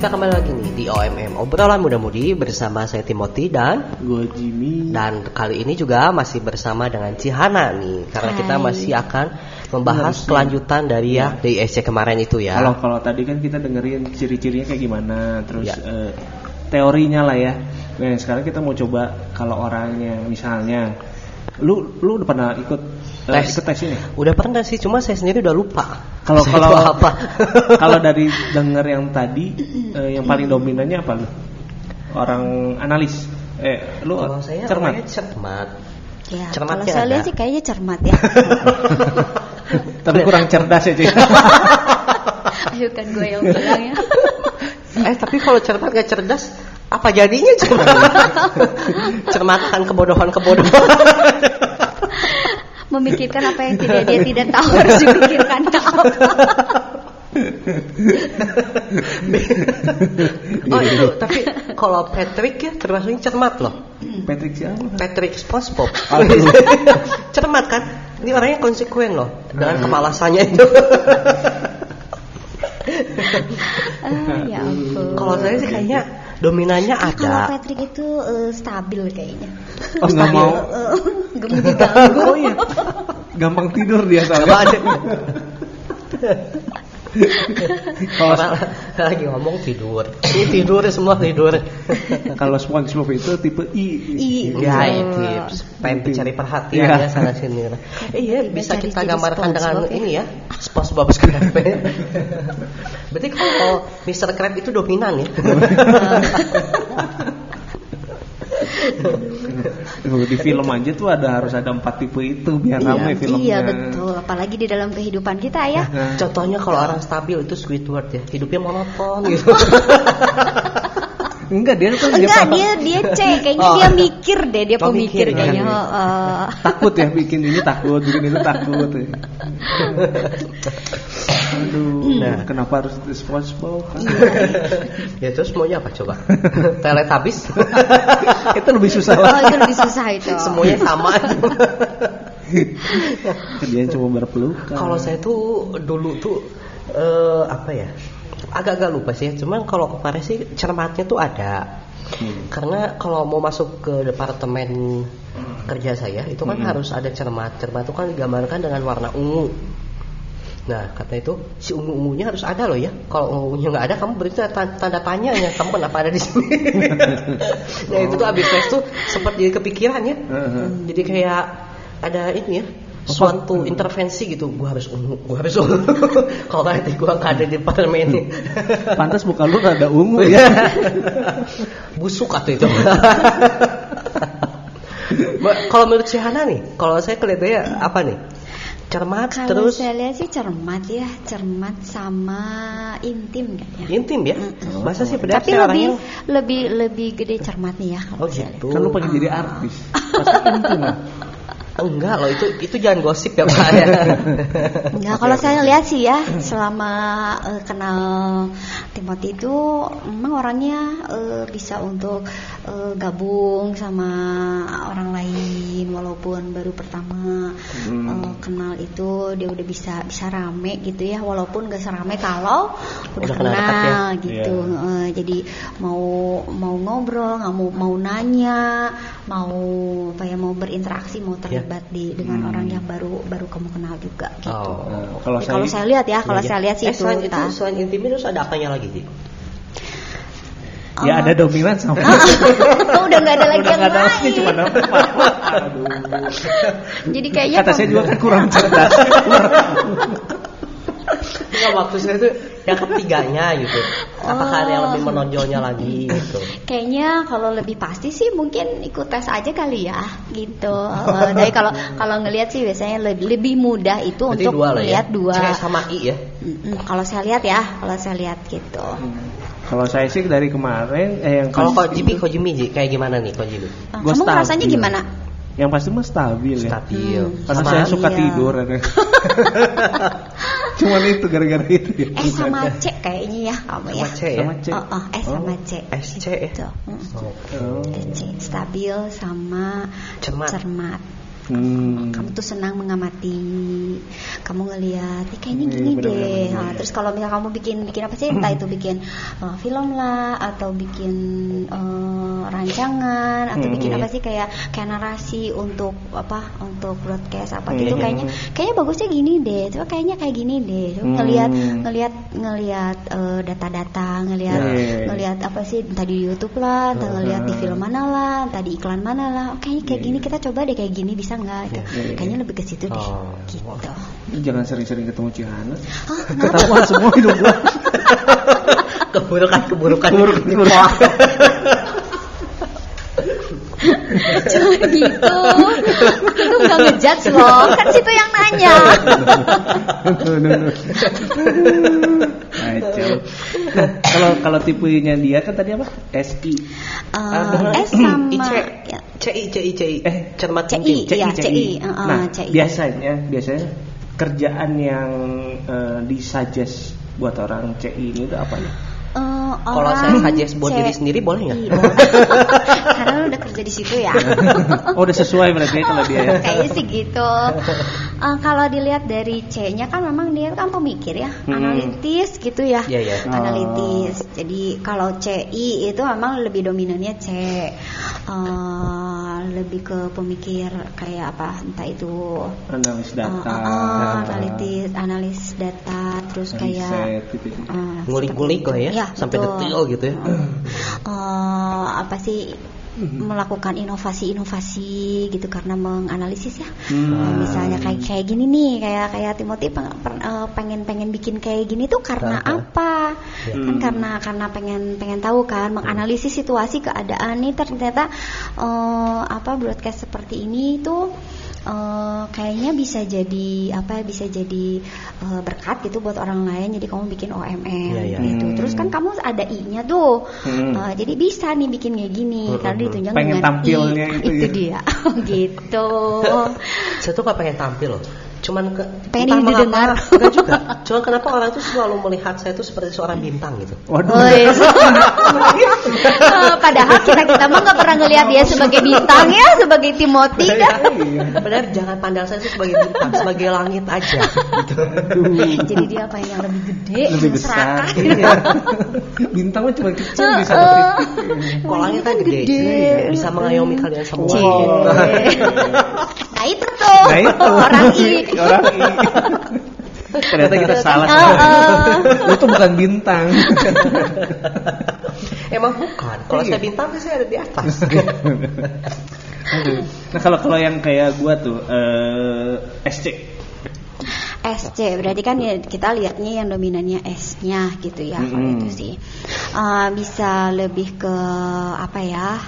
kita kembali lagi nih di OMM obrolan muda-mudi bersama saya Timothy dan Gue Jimmy. dan kali ini juga masih bersama dengan Cihana nih karena kita Hai. masih akan membahas Meneruskan. kelanjutan dari ya di SC kemarin itu ya. Kalau kalau tadi kan kita dengerin ciri-cirinya kayak gimana, terus Ya. eh, teorinya lah ya. Nah sekarang kita mau coba kalau orangnya misalnya, lu lu udah pernah ikut eh, Tes. ikut tes ini? Udah pernah sih, cuma saya sendiri udah lupa. Kalau Saya kalau apa? kalau dari denger yang tadi, eh, yang paling dominannya apa lu? Orang analis. Eh, lu Kalau saya cermat. cermat. Ya, Cermatnya kalau saya ada. lihat sih kayaknya cermat ya. Tapi kurang cerdas ya, Cik. Ayo kan gue yang bilang ya. Eh tapi kalau cermat gak cerdas, apa jadinya cermat? Cermatkan kebodohan-kebodohan. Memikirkan apa yang tidak dia tidak tahu harus dipikirkan apa. oh itu, tapi kalau Patrick ya termasuknya cermat loh. Patrick siapa? Patrick SpongeBob. Cermat kan? Ini orangnya konsekuen loh dengan Hmm. kemalasannya itu. Ah, ya kalau saya sih kayaknya dominannya Ah, Kalau ada. Patrick itu eh, stabil kayaknya. Oh nggak mau. Eh, Gemuk diganggu. Oh iya. Gampang tidur dia soalnya. Kalau Orang lagi ngomong tidur. Tidur semua tidur. kalau SpongeBob itu tipe I. I. Ya Betul. tips, pengen mencari perhatian Iya. ya sana sini. Iya bisa kita gambarkan dengan ya. ini ya, SpongeBob SquarePants. Berarti kalau Mr. Krab itu dominan ya. Tuh, di film aja tuh ada harus ada empat tipe itu biar rame filmnya. Iya betul, apalagi di dalam kehidupan kita ya. Contohnya kalau orang stabil itu Squidward ya, hidupnya monoton gitu. enggak dia kan Enggak, paham. dia dia cek, kayaknya Oh. dia mikir deh, dia Oh, pemikir mikir, kayaknya. iya. heeh. takut ya bikin ini takut bikin itu takut. Aduh, Nah. kenapa harus di SpongeBob? ya terus maunya apa coba? Teletubbies? itu lebih susah Oh, lah. itu lebih susah itu. Semuanya sama. Kerjaan cuma berpelukan. kalau saya tuh dulu tuh eh, apa ya? Agak-agak lupa sih. Cuman kalau kemarin sih cermatnya tuh ada. Hmm. Karena kalau mau masuk ke departemen kerja saya itu kan Hmm. harus ada cermat. Cermat itu kan digambarkan dengan warna ungu. Nah, kata itu si ungu-ungunya harus ada loh ya. Kalau ungunya nggak ada, kamu berarti tanda, tanya ya. Kamu kenapa ada di sini? nah itu tuh abis tes tuh sempat jadi kepikiran ya. Heeh. Jadi kayak ada ini ya suatu intervensi gitu. Gua harus ungu, gua harus ungu. Kalau nanti gua nggak ada di departemen ini, Pantas muka lu rada ungu ya. busuk atau itu. Kalau menurut si Hana nih, kalau saya kelihatannya apa nih? Cermat Kalau terus saya lihat sih cermat ya, cermat sama intim kayaknya. intim ya. Mm-mm. Masa sih padahal Tapi lebih orangnya- lebih lebih gede cermatnya ya kalau Oh gitu. Kan lu pengen jadi artis. Pasti intim lah. Enggak loh itu itu jangan gosip ya Pak ya. Enggak, kalau saya lihat sih ya selama eh, kenal Timothy itu memang orangnya eh, bisa untuk eh, gabung sama orang lain walaupun baru pertama Hmm. eh, kenal itu dia udah bisa bisa rame gitu ya walaupun gak serame kalau udah, Udah kenal dekat kenal ya? gitu Iya. Eh, jadi mau mau ngobrol nggak mau mau nanya mau apa ya mau berinteraksi mau terlibat di dengan Hmm. orang yang baru baru kamu kenal juga gitu Oh. Nah, kalau Ya, saya, kalau saya lihat ya, kalau Iya. saya lihat sih eh, itu. selain itu, selain intim terus ada apanya lagi sih? ya ada dominan sama. Oh, udah nggak ada lagi Udah yang ada lain. lagi cuma Aduh. Jadi kayaknya Kata saya juga kan kurang cerdas. Enggak waktu saya itu yang ketiganya gitu. Apakah ada yang lebih menonjolnya lagi gitu? Kayaknya kalau lebih pasti sih mungkin ikut tes aja kali ya, gitu. Eh, Dari kalau kalau ngelihat sih biasanya lebih lebih mudah itu Berarti untuk dua ya. melihat dua. C sama I ya. Kalau saya lihat ya, kalau saya lihat gitu. Kalau saya sih dari kemarin eh yang Kalau pas- kok Jimmy, kok Jimmy Ji? kayak gimana nih? Eh, Gua Kamu stabil. gimana? Yang pasti mah stabil ya. Stabil. Hmm. Karena Sama saya suka Iya. tidur. Cuman itu gara-gara itu ya. Eh sama C kayaknya ya kamu ya. sama C ya. Sama C. Oh, oh, eh sama C. SC ya. Gitu. Mm. Oh. Oh. C stabil sama Cermat. cermat. Hmm. kamu tuh senang mengamati kamu ngelihat "Ih, kayaknya Iya, gini benar, deh. Nah, terus kalau misalnya kamu bikin bikin apa sih entah itu bikin uh, film lah atau bikin uh, rancangan atau Hmm. bikin apa sih kayak kayak narasi untuk apa untuk broadcast apa Hmm. gitu kayaknya kayaknya bagusnya gini deh coba kayaknya kayak gini deh coba Hmm. ngelihat ngelihat ngelihat uh, data-data ngelihat Iya. ngelihat apa sih entah di YouTube lah entah ngelihat di film mana lah entah di iklan mana lah oh, kayaknya kayak Iya, gini iya. kita coba deh kayak gini bisa nggak gitu. Iya, iya. kayaknya lebih ke situ deh Oh. gitu Jangan sering-sering ketemu Cihana. Hah, kenapa? Ketahuan semua hidup gua. keburukan keburukan Keburukan-keburukan. Cuma gitu Itu gak ngejudge loh Kan situ yang nanya. Kacau. Nah, kalau kalau tipenya dia kan tadi apa? SI. Eh, S sama IC ya, CI CI CI Eh, cermat CI. Iya, CI, uh, uh, nah, CI. biasanya biasanya kerjaan yang eh, disuggest buat orang CI ini itu apa ya? eh, Kalau saya suggest buat C- diri sendiri boleh nggak? Karena lu udah kerja di situ ya Oh, udah sesuai berarti ya kalau dia ya. Kayaknya sih gitu. Eh, kalau dilihat dari C-nya kan memang dia kan pemikir ya, Hmm. analitis gitu ya. Iya, iya. Analitis. Jadi kalau CI itu memang lebih dominannya C. Eh, lebih ke pemikir kayak apa? Entah itu Analis eh, data. eh, eh, analitis, analis data, terus kayak riset gitu. eh, Ngulik-ngulik lah ya, Iya, sampai betul. detail gitu ya. Eh, apa sih melakukan inovasi-inovasi gitu karena menganalisis ya Hmm. Misalnya kayak kayak gini nih kayak kayak Timothy eh, pengen pengen bikin kayak gini tuh karena Aha. apa Ya. kan Hmm. karena karena pengen pengen tahu kan menganalisis situasi keadaan nih ternyata eh, apa broadcast seperti ini tuh eh, kayaknya bisa jadi apa bisa jadi eh, berkat gitu buat orang lain jadi kamu bikin OMM Iya, iya. gitu Hmm. terus kan kamu ada i-nya tuh Hmm. Eh, jadi bisa nih bikin kayak gini Hmm, karena hmm, ditunjang Pengen dengan tampilnya i itu ya. dia gitu Saya tuh gak pengen tampil loh. Cuman ke, Pengen didengar. mengapa, enggak juga. Cuman kenapa orang tuh selalu melihat saya tuh seperti seorang bintang gitu. Waduh. Woi. Eh, padahal kita kita mah nggak pernah ngelihat dia sebagai bintang ya sebagai Timothy dah. Padahal jangan pandang saya tuh sebagai bintang, sebagai langit aja. Gitu. jadi dia apa yang lebih gede Lebih besar. Iya. Bintang mah cuma kecil satu Heeh. titik. Kalau langit kan gede, bisa mengayomi kalian semua. Nah itu tuh Nah itu orang i. Orang I. Ternyata kita salah. Heeh. Lu tuh bukan bintang. Emang bukan. Kalau Iya. saya bintang sih saya ada di atas. nah kalau kalau yang kayak gua tuh eh, SC. SC berarti kan ya kita lihatnya yang dominannya S-nya gitu ya kalau Mm-mm. itu sih Eh, bisa lebih ke apa ya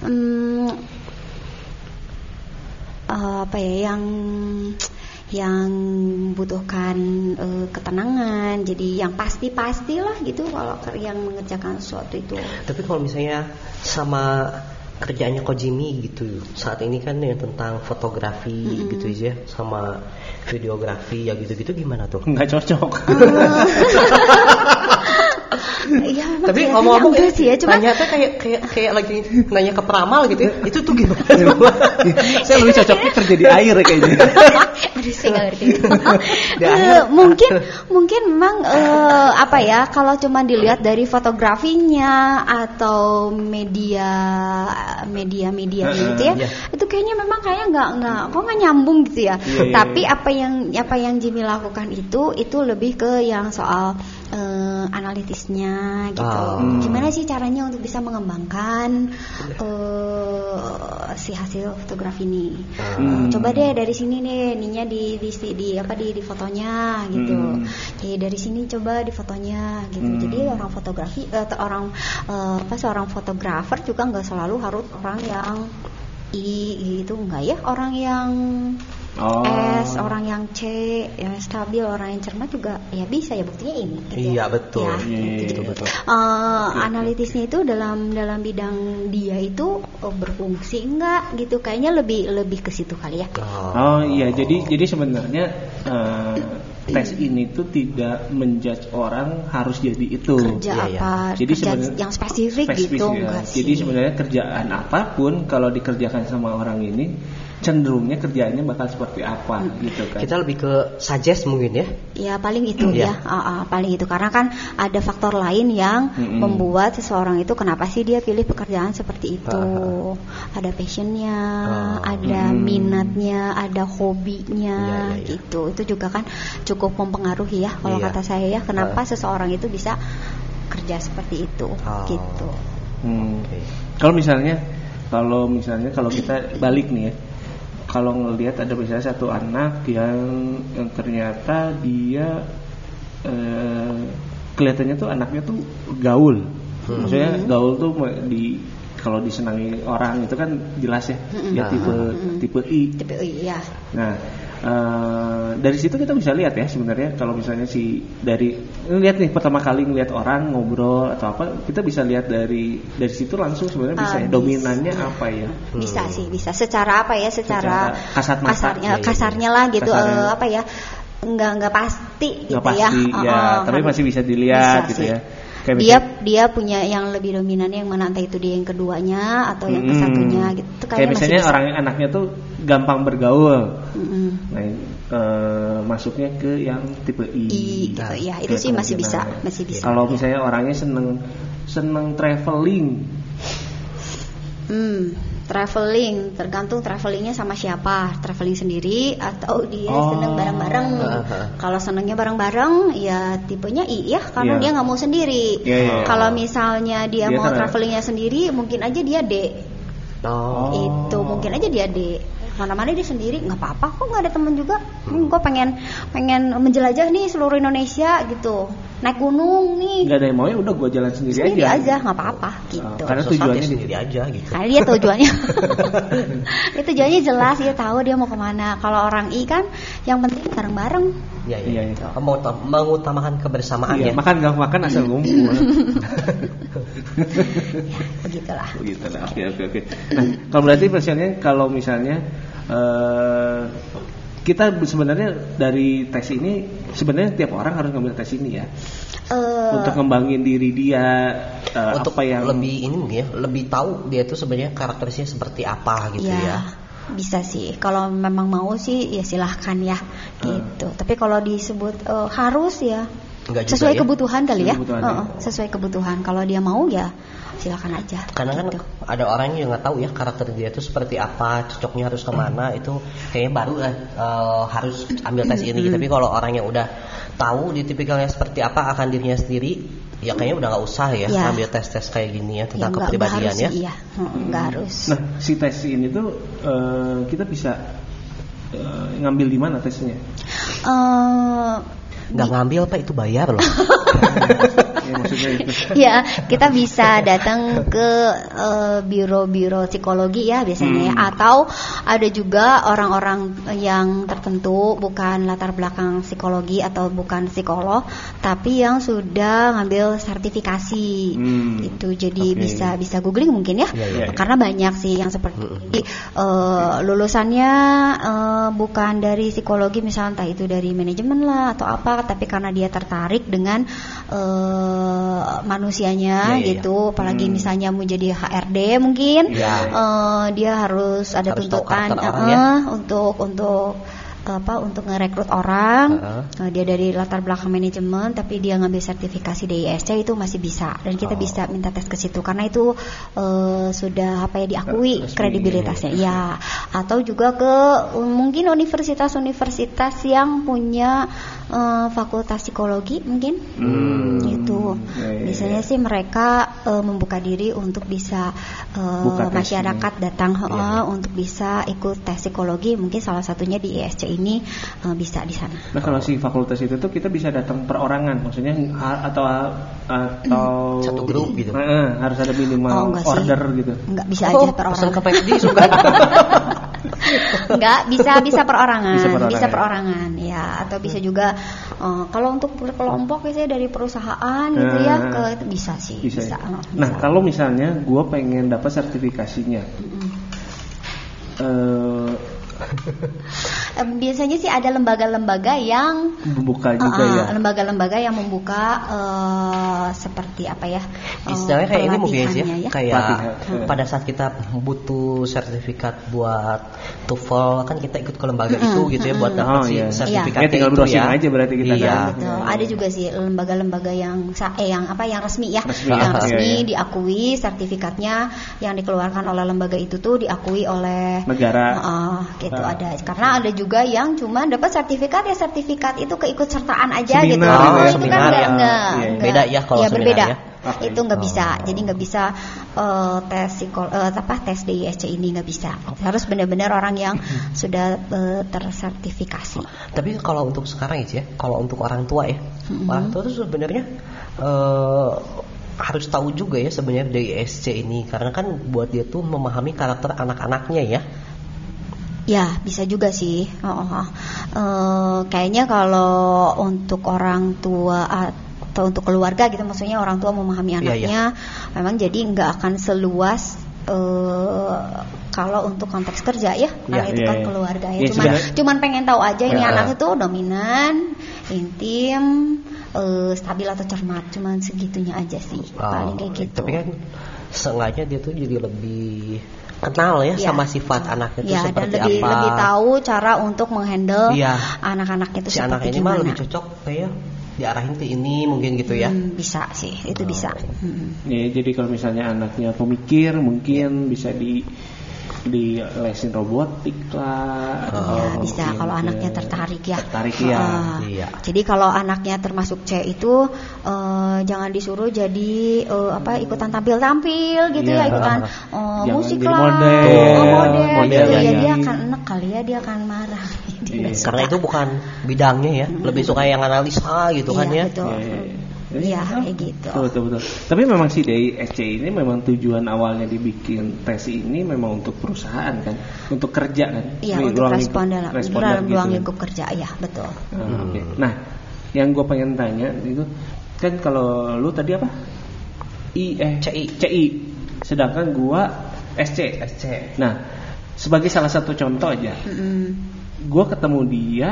Hmm, eh, apa ya yang yang butuhkan eh, ketenangan jadi yang pasti pastilah gitu kalau yang mengerjakan sesuatu itu Tapi kalau misalnya sama kerjaannya Kojimi gitu saat ini kan yang tentang fotografi Mm-mm. gitu aja sama videografi ya gitu-gitu gimana tuh? Nggak cocok. Iya, Tapi ngomong-ngomong enggak ya, sih ya, cuma nanya tuh kayak kayak kayak lagi nanya ke peramal gitu ya. Itu tuh gimana coba? Saya lebih cocoknya kerja di air kayaknya. Aduh saya nggak ngerti Eh, mungkin mungkin memang eh, apa ya kalau cuma dilihat dari fotografinya atau media media media Heeh, gitu ya iya. itu kayaknya memang kayak nggak nggak kok nggak nyambung gitu ya Iya, iya, tapi iya. apa yang apa yang Jimmy lakukan itu itu lebih ke yang soal eh, analitisnya gitu Oh. gimana sih caranya untuk bisa mengembangkan eh, si hasil fotografi ini Hmm. coba deh dari sini nih ininya di di, di, di- apa di di fotonya gitu Hmm. jadi dari sini coba di fotonya gitu Hmm. jadi orang fotografi eh, atau orang eh, apa seorang fotografer juga nggak selalu harus orang yang I itu enggak ya orang yang Oh. S orang yang C yang stabil orang yang cermat juga ya bisa ya buktinya ini gitu ya. Iya, betul. Ya, Iya, iya, gitu. iya, betul. Eh, analitisnya itu dalam dalam bidang dia itu eh, berfungsi enggak gitu kayaknya lebih lebih ke situ kali ya Oh iya, jadi jadi sebenarnya eh, tes ini tuh tidak menjudge orang harus jadi itu. kerja Iya, iya. apa Jadi kerja sebenarnya- yang spesifik, Spesifik gitu ya. enggak sih Jadi sebenarnya kerjaan apa pun kalau dikerjakan sama orang ini cenderungnya kerjaannya bakal seperti apa gitu kan. Kita lebih ke suggest mungkin ya. Ya paling itu Iya. ya, Ah, ah, paling itu karena kan ada faktor lain yang Mm-mm. membuat seseorang itu kenapa sih dia pilih pekerjaan seperti itu? Ah, Ada passionnya, Oh. ada Mm. minatnya, ada hobinya, Iya, iya, iya. gitu. Itu juga kan cukup mempengaruhi ya kalau Iya. kata saya ya, kenapa Ah. seseorang itu bisa kerja seperti itu, Oh. gitu. Hmm. Oke. Kalau misalnya kalau misalnya kalau kita balik nih ya. Kalau ngelihat ada misalnya satu anak yang, yang ternyata dia eh, kelihatannya tuh anaknya tuh gaul. Hmm. Maksudnya gaul tuh di kalau disenangi orang itu kan jelas ya. Dia Hmm. tipe Hmm. tipe I. Tapi oh iya, Nah, eh, dari situ kita bisa lihat ya sebenarnya kalau misalnya si dari lihat nih pertama kali ngelihat orang ngobrol atau apa, kita bisa lihat dari dari situ langsung sebenarnya bisa Ah, ya, bisa. dominannya apa ya? bisa sih, bisa. Secara apa ya? Secara, Secara kasat mata. kasarnya, iya, kasarnya lah gitu. Kasarnya. eh, apa ya? Enggak enggak pasti gitu Nggak ya. pasti Oh, ya, oh, tapi masih bisa dilihat bisa gitu sih. ya. Kayak dia misalnya- dia punya yang lebih dominannya yang mana entah itu dia yang keduanya atau yang Mm-mm. kesatunya gitu Itu Kayak misalnya bisa. orang anaknya tuh gampang bergaul. Mm-mm. Nah, eh, masuknya ke yang tipe I. I gitu Nah, ya itu sih masih bisa masih bisa Kalau misalnya orangnya seneng seneng traveling, hmm, traveling tergantung travelingnya sama siapa traveling sendiri atau dia Oh. seneng bareng-bareng Aha. kalau senengnya bareng-bareng ya tipenya I ya karena Iya. dia nggak mau sendiri Iya, iya, iya. kalau misalnya dia, Dia mau travelingnya sendiri mungkin aja dia D Oh. itu mungkin aja dia D mana-mana dia sendiri nggak apa-apa kok nggak ada temen juga hmm, gue pengen pengen menjelajah nih seluruh Indonesia gitu naik gunung nih nggak ada yang mau ya udah gue jalan sendiri, sendiri aja. aja nggak apa-apa gitu Oh, karena Sesat ya tujuannya di- sendiri aja gitu. karena dia tujuannya dia tujuannya jelas dia tahu dia mau ke mana kalau orang I kan yang penting bareng-bareng Iya, Iya, iya. iya. Mau mengutamakan kebersamaan Iya, ya. makan gak makan asal ngumpul. begitulah gitu lah. Oke oke oke. Nah, kalau berarti persiannya kalau misalnya eh kita sebenarnya dari tes ini sebenarnya tiap orang harus ngambil tes ini ya. Eh, untuk ngembangin diri dia eh, Untuk apa yang lebih ini mungkin ya, lebih tahu dia itu sebenarnya karakteristiknya seperti apa gitu ya, ya. bisa sih. Kalau memang mau sih ya silahkan ya gitu. Tapi kalau disebut eh, harus ya Enggak juga sesuai ya. kebutuhan kali ya Sesuai kebutuhan, Heeh, ya. sesuai kebutuhan kalau dia mau ya silakan aja Karena kan Gitu. ada orang yang nggak tahu ya karakter dia itu seperti apa, cocoknya harus ke mana itu kayaknya baru lah eh, harus ambil tes ini. Tapi kalau orang yang udah tahu di tipikalnya seperti apa akan dirinya sendiri, ya kayaknya udah nggak usah ya, Ya. ambil tes-tes kayak gini ya ya, tentang nggak kepribadian harus ya. iya nggak harus Nah, si tes ini tuh eh, kita bisa eh, ngambil di mana tesnya? Eh, Nggak ngambil pak itu bayar loh. ya maksudnya itu. ya kita bisa datang ke eh, biro-biro psikologi ya biasanya ya. Hmm. atau ada juga orang-orang yang tertentu bukan latar belakang psikologi atau bukan psikolog tapi yang sudah ngambil sertifikasi Hmm. itu jadi Oke. bisa bisa googling mungkin ya Iya, iya. karena banyak sih yang seperti eh, lulusannya eh, bukan dari psikologi misalnya entah itu dari manajemen lah atau apa tapi karena dia tertarik dengan eh, manusianya Iya, iya, iya. gitu apalagi Hmm. misalnya mau jadi HRD mungkin Iya. eh, dia harus ada Harus tuntutan eh, ya. untuk untuk apa untuk ngerekrut orang. Eh, dia dari latar belakang manajemen tapi dia ngambil sertifikasi dari ISC itu masih bisa dan kita Oh. bisa minta tes ke situ karena itu eh, sudah apa ya diakui Resmi, kredibilitasnya ya atau juga ke mungkin universitas-universitas yang punya eh, fakultas psikologi mungkin Hmm. gitu Ya, ya, ya. biasanya sih mereka eh, membuka diri untuk bisa eh, tes masyarakat datang Iya. untuk bisa ikut tes psikologi mungkin salah satunya di ISC ini eh, bisa di sana Nah kalau si fakultas itu tuh kita bisa datang perorangan, maksudnya atau atau Satu grup gitu. Heeh, harus ada minimal Oh, enggak sih. order gitu. nggak bisa Oh, aja per pesan orang ke suka. nggak bisa bisa perorangan Bisa bisa perorangan. perorangan, ya atau bisa juga eh, kalau untuk kelompok biasanya dari perusahaan gitu ya Eh, ke itu bisa sih Bisa. bisa, ya? eh, Nah bisa. kalau misalnya gue pengen dapat sertifikasinya, Mm-mm. eh, Em, biasanya sih ada lembaga-lembaga yang Membuka juga Ah, ya. lembaga-lembaga yang membuka eh, seperti apa ya? eh, Istilahnya kayak ini mungkin ya, ya. kayak Pelatihan. pada saat kita butuh sertifikat buat TOEFL kan kita ikut ke lembaga itu gitu ya buat dapat Oh, si iya. sertifikat Ya, tinggal itu browsing ya. aja berarti kita iya. kan. Betul. Ada juga sih lembaga-lembaga yang eh yang apa yang resmi ya, Resmi, yang iya, resmi iya. diakui sertifikatnya yang dikeluarkan oleh lembaga itu tuh diakui oleh Negara. Heeh, gitu Ah. ada. Karena ada juga yang cuma dapat sertifikat ya sertifikat itu keikutsertaan aja Seminar gitu. gitu Oh, ya, itu seminar kan enggak, ya. enggak, Iya, iya. enggak. Beda ya kalau Iya, seminar berbeda. ya. Oke. Itu nggak Oh. bisa. Jadi nggak bisa eh, tes psikol eh, apa tes DISC ini nggak bisa. Harus benar-benar orang yang sudah eh, tersertifikasi. Tapi kalau untuk sekarang ya, kalau untuk orang tua ya, Mhm. orang tua itu sebenarnya eh, harus tahu juga ya sebenarnya DISC ini karena kan buat dia tuh memahami karakter anak-anaknya ya. Ya, bisa juga sih. Oh, oh, oh. Eh, kayaknya kalau untuk orang tua atau untuk keluarga gitu, maksudnya orang tua memahami Iya, anaknya, memang jadi nggak akan seluas eh, kalau untuk konteks kerja ya, karena Iya, itu iya, kan iya. keluarga ya. Iya, cuman, cuman pengen tahu aja ini Iya. anak itu dominan, intim, eh, stabil atau cermat, cuman segitunya aja sih, paling kayak Oh, gitu. Tapi kan seenggaknya dia tuh jadi lebih kenal ya Iya. sama sifat anaknya itu Ya, dan seperti lebih apa. lebih tahu cara untuk menghandle Iya. anak-anak itu si anak seperti ini gimana. mah lebih cocok kayak diarahin ke ini mungkin gitu ya. Hmm, bisa sih, itu Oh. bisa. Hmm. Ya, jadi kalau misalnya anaknya pemikir mungkin bisa di di lesin robotik lah Ya, bisa kalau anaknya tertarik ya. tertarik ya Ah, Iya. Jadi kalau anaknya termasuk C itu eh, jangan disuruh jadi eh, apa ikutan tampil-tampil gitu Iya. ya, ikutan eh, Jangan musik lah, model. oh, model, Model, gitu ya. iya. Dia akan enek kali ya, dia akan marah. Dia Iya. suka. Karena itu bukan bidangnya ya, lebih suka yang analisa gitu kan Iya, ya. betul. Iya, iya, iya. Kayak gitu. Betul, betul, betul. Tapi memang sih dari SC ini memang tujuan awalnya dibikin tes ini memang untuk perusahaan kan, untuk kerja kan. Iya, untuk ruang respon lingkup- dalam, respon dalam gitu ruang kan. lingkup kerja, ya betul. Ah, oke. Nah, yang gue pengen tanya itu kan kalau lu tadi apa? I eh CI. CI. Sedangkan gua SC. SC. Nah, sebagai salah satu contoh aja, Mm-mm. gua ketemu dia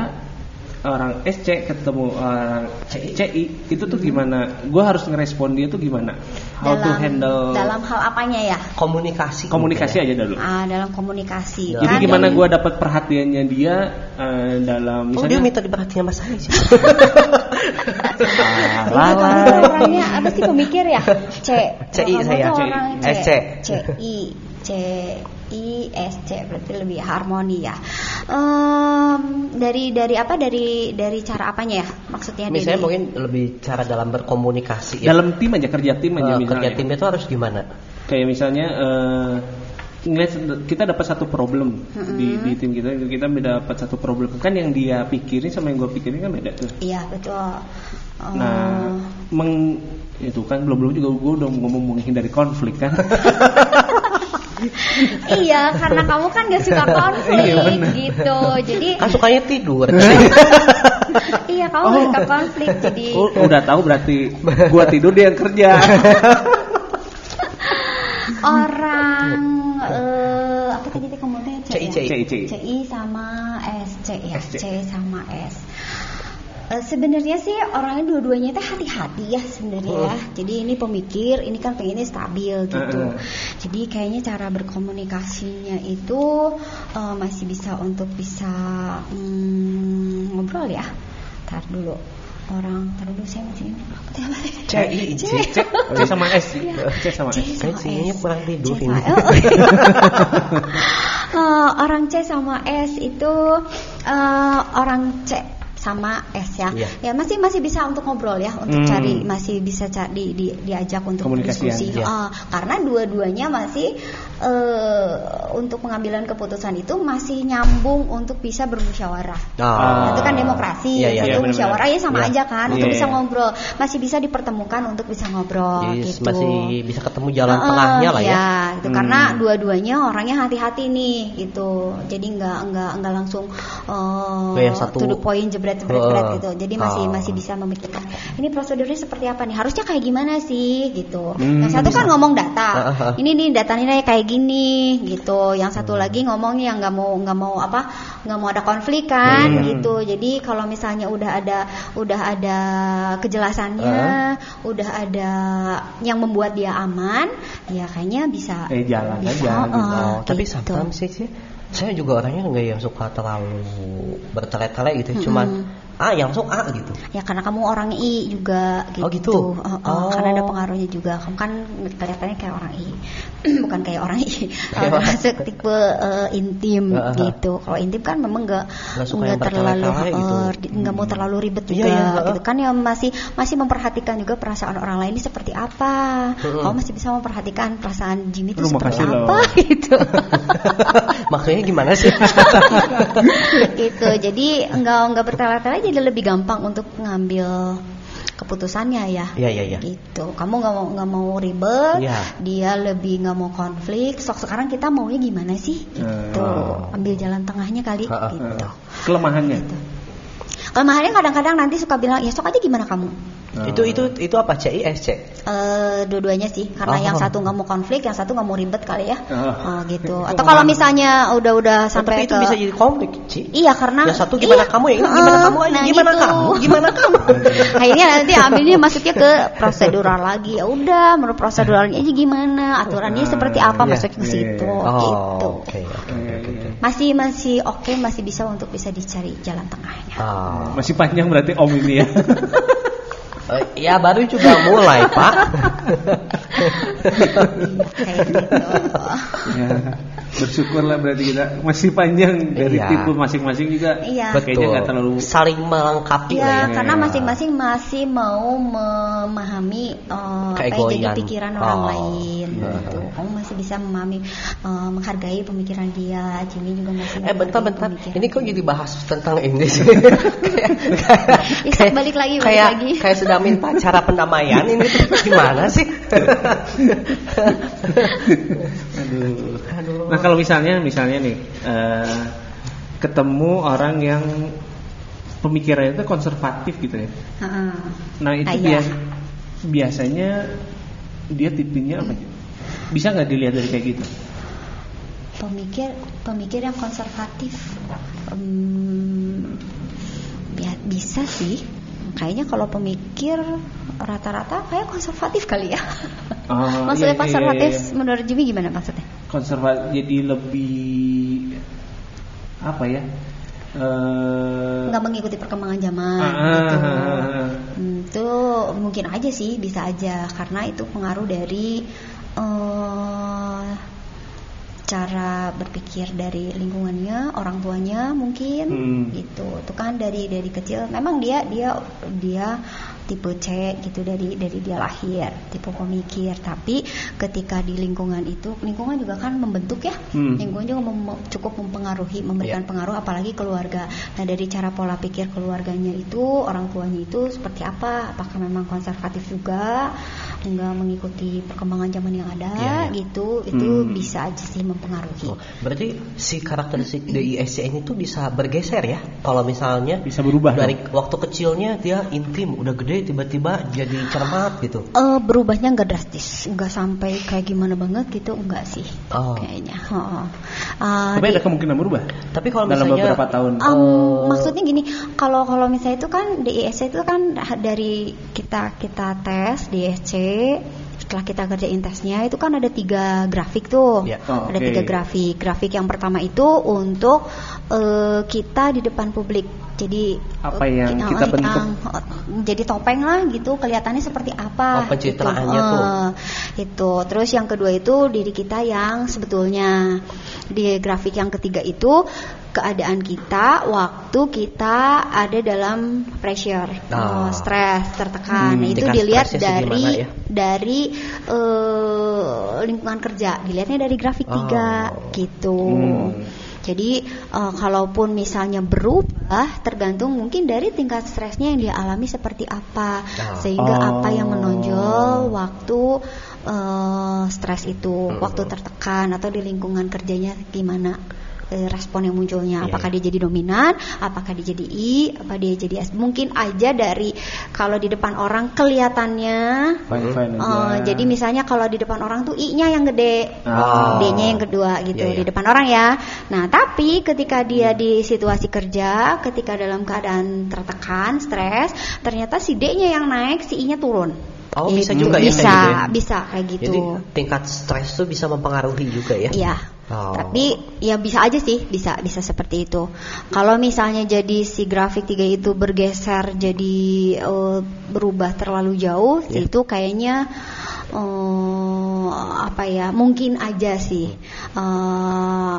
orang SC ketemu orang CI itu tuh gimana? Gua harus ngerespon dia tuh gimana? How to dalam, handle dalam hal apanya ya? Komunikasi. komunikasi mungkin aja dulu. Ah, dalam komunikasi. Jadi Kan gimana gua dapat perhatiannya dia eh, dalam ya. Oh dia misalnya minta diperhatiin sama saya sih. Ah, Iya, kamu lala. tuh orangnya apa sih pemikir ya? C. CI saya, CI. SC. C I C I S C berarti lebih harmoni ya. Em, dari dari apa dari dari cara apanya ya? Maksudnya Misalnya dari mungkin lebih cara dalam berkomunikasi ya. dalam tim aja kerja tim aja Eh, misalnya. kerja tim itu harus gimana? kayak misalnya eh ngeliat kita dapat satu problem di, di tim kita kita dapat satu problem kan yang dia pikirin sama yang gue pikirin kan beda tuh Iya betul. Em, nah meng itu kan belum belum juga gue udah ngomong menghindari konflik kan iya, karena kamu kan gak suka konflik Iya, gitu. Jadi Kan sukanya tidur. iya kamu gak suka konflik. Jadi Oh, udah tahu berarti gue tidur dia yang kerja orang eh, apa tadi tadi kamu tanya CI? CI. CI, sama SC ya SC. C sama S Eh, sebenarnya sih orangnya dua-duanya itu hati-hati ya sebenarnya ya. Jadi ini pemikir, ini kan pengennya stabil gitu. Heeh. Jadi kayaknya cara berkomunikasinya itu eh, masih bisa untuk bisa hmm, ngobrol ya. Tar dulu orang, tar dulu saya masih CI, C. C, C sama S Iya. C sama S C sama S. kurang tidur ini. oh. Orang C sama S itu eh, orang C sama S ya. Iya. Ya masih masih bisa untuk ngobrol ya, untuk Hmm. cari masih bisa cari di, di- diajak untuk Komunikasian, diskusi. iya. Eh, karena dua-duanya masih eh, untuk pengambilan keputusan itu masih nyambung untuk bisa bermusyawarah. Ah. Itu kan demokrasi, iya, satu iya, benar-benar. musyawarah ya sama Iya. aja kan, untuk Iya, bisa ngobrol, masih bisa dipertemukan untuk bisa ngobrol Jadi gitu. masih bisa ketemu jalan Heeh, tengahnya lah ya. Iya, gitu. Hmm. Karena dua-duanya orangnya hati-hati nih, gitu. Jadi nggak nggak nggak langsung uh, satu- to the point jebret jebret jebret Heeh. gitu. Jadi masih Ah. masih bisa memikirkan ini prosedurnya seperti apa nih? Harusnya kayak gimana sih, gitu. Hmm, Yang satu kan ngomong data. Ini nih data ini kayak lagi nih gitu yang satu lagi ngomongnya yang nggak mau nggak mau apa nggak mau ada konflik kan Hmm. gitu jadi kalau misalnya udah ada udah ada kejelasannya udah ada yang membuat dia aman ya kayaknya bisa Eh, jalan bisa, aja gitu. oh, Oh, tapi gitu. sometimes sih sih, saya juga orangnya nggak yang suka terlalu bertele-tele gitu, Mm-mm. cuman A yang masuk A gitu. Ya karena kamu orang I juga gitu. Oh, gitu? Oh, oh, Oh. Karena ada pengaruhnya juga. Kamu kan kelihatannya kayak orang I, bukan kayak orang I. Kalau masuk tipe eh, intim Heeh. gitu. Kalau intim kan memang nggak Nggak terlalu gitu. nggak mau terlalu ribet Iya, juga. iya, heeh. gitu kan yang masih masih memperhatikan juga perasaan orang lain ini seperti apa. Heeh. Kamu masih bisa memperhatikan perasaan Jimmy itu seperti makasih loh. apa gitu. Maksudnya gimana sih? gitu jadi nggak nggak bertele-tele jadi lebih gampang untuk ngambil keputusannya ya Iya iya iya. gitu kamu nggak mau nggak mau ribet Iya. dia lebih nggak mau konflik sok sekarang kita maunya gimana sih gitu Oh. ambil jalan tengahnya kali Ha-ha. gitu Kelemahannya. kelemahannya kadang-kadang nanti suka bilang ya sok aja gimana kamu Oh. Itu itu itu apa CISC? Eh, dua-duanya sih karena Oh. yang satu nggak mau konflik yang satu nggak mau ribet kali ya Oh. Oh, gitu Itu atau kalau misalnya udah-udah Oh, sampai tapi itu ke bisa jadi konflik, Ci. Iya karena Yang satu gimana iya, kamu, yang ini gimana heeh, kamu aja, nah gimana gitu. kamu, gimana kamu. Akhirnya nanti ambilnya masuknya ke prosedural lagi. Ya udah, menurut proseduralnya aja gimana, aturannya seperti apa Iya. masuk ke Iya, situ iya. Oh, gitu. oke oke Iya, oke. iya. Masih masih oke, masih bisa untuk bisa dicari jalan tengahnya. Ah. Masih panjang berarti Om ini ya. Ya baru juga mulai, Pak. Kayak gitu. ya. Bersyukurlah berarti kita masih panjang dari Iya. tipe masing-masing juga. Iya. Kayaknya nggak terlalu saling melengkapi lah Ya, karena Iya. masing-masing masih mau memahami eh, apa yang jadi pikiran orang Oh. lain. Iya. Gitu. Kamu masih bisa memahami, eh, menghargai pemikiran dia. Jimmy juga masih. Eh bentar menghargai bentar, pemikiran ini kok jadi bahas tentang ini sih? kayak, Isok, balik lagi, balik kayak, lagi. kayak sedang minta cara pendamaian ini tuh gimana sih? Aduh. Aduh. Nah kalau misalnya misalnya nih eh, ketemu orang yang pemikirannya itu konservatif gitu ya. Heeh. Nah itu bias- biasanya dia tipenya apa? Ji? Bisa nggak dilihat dari kayak gitu? Pemikir, pemikir yang konservatif, ya, bisa sih. Kayaknya kalau pemikir rata-rata kayak konservatif kali ya. Oh, maksudnya iya, konservatif iya, iya. menurut Jimmy gimana maksudnya? Konservatif jadi lebih apa ya? Eh, Nggak mengikuti perkembangan zaman ah, gitu. Hmm, itu mungkin aja sih bisa aja karena itu pengaruh dari eh cara berpikir dari lingkungannya orang tuanya mungkin Hmm. gitu itu kan dari dari kecil memang dia dia dia tipe C gitu dari dari dia lahir tipe pemikir tapi ketika di lingkungan itu lingkungan juga kan membentuk ya Hmm. lingkungan juga mem- cukup mempengaruhi memberikan Iya. pengaruh apalagi keluarga nah dari cara pola pikir keluarganya itu orang tuanya itu seperti apa apakah memang konservatif juga nggak mengikuti perkembangan zaman yang ada Iya, iya. gitu itu Hmm. bisa aja sih mempengaruhi Oh, berarti si karakteristik DISC ini tuh bisa bergeser ya? Kalau misalnya Bisa berubah dari waktu kecilnya dia intim, udah gede tiba-tiba jadi cermat gitu. Eh, berubahnya nggak drastis, nggak sampai kayak gimana banget gitu, enggak sih, Oh. kayaknya. Heeh. Eh, Tapi di- ada kemungkinan berubah Tapi kalau dalam misalnya beberapa tahun. Um, Oh. maksudnya gini, kalau kalau misalnya itu kan DISC itu kan dari kita kita tes DISC, setelah kita kerjain tesnya itu kan ada tiga grafik tuh, Ya. Oh, ada tiga grafik. Grafik yang pertama itu untuk eh, kita di depan publik. Jadi Apa eh, yang ki- kita eh, bentuk? eh, jadi topeng lah gitu, kelihatannya seperti apa? Oh, pencitraannya gitu. tuh. Eh, itu. Terus yang kedua itu diri kita yang sebetulnya di grafik yang ketiga itu keadaan kita waktu kita ada dalam pressure, Ah. eh, stres, tertekan. Hmm, Nah, itu dilihat dari ya? dari eh, lingkungan kerja. Dilihatnya dari grafik Oh. tiga gitu. Hmm. Jadi eh, kalaupun misalnya berubah tergantung mungkin dari tingkat stresnya yang dia alami seperti apa Ah. sehingga Oh. apa yang menonjol waktu eh, stres itu Hmm. waktu tertekan atau di lingkungan kerjanya gimana respon yang munculnya. Iya, Apakah iya. dia jadi dominan, apakah dia jadi I, apa dia jadi S. Mungkin aja dari kalau di depan orang kelihatannya Fine fine aja. eh, jadi misalnya kalau di depan orang tuh I-nya yang gede, Ah. D-nya yang kedua gitu Iya, iya. di depan orang ya. Nah, tapi ketika dia di situasi kerja, ketika dalam keadaan tertekan, stres, ternyata si D-nya yang naik, si I-nya turun. Oh, bisa Gitu. juga ya kayak bisa, gitu ya? bisa kayak gitu. Jadi tingkat stres tuh bisa mempengaruhi juga ya? Iya. Oh. Tapi ya bisa aja sih, bisa bisa seperti itu. Kalau misalnya jadi si grafik tiga itu bergeser jadi eh, berubah terlalu jauh, Iya. itu kayaknya eh, apa ya? Mungkin aja sih. Eh,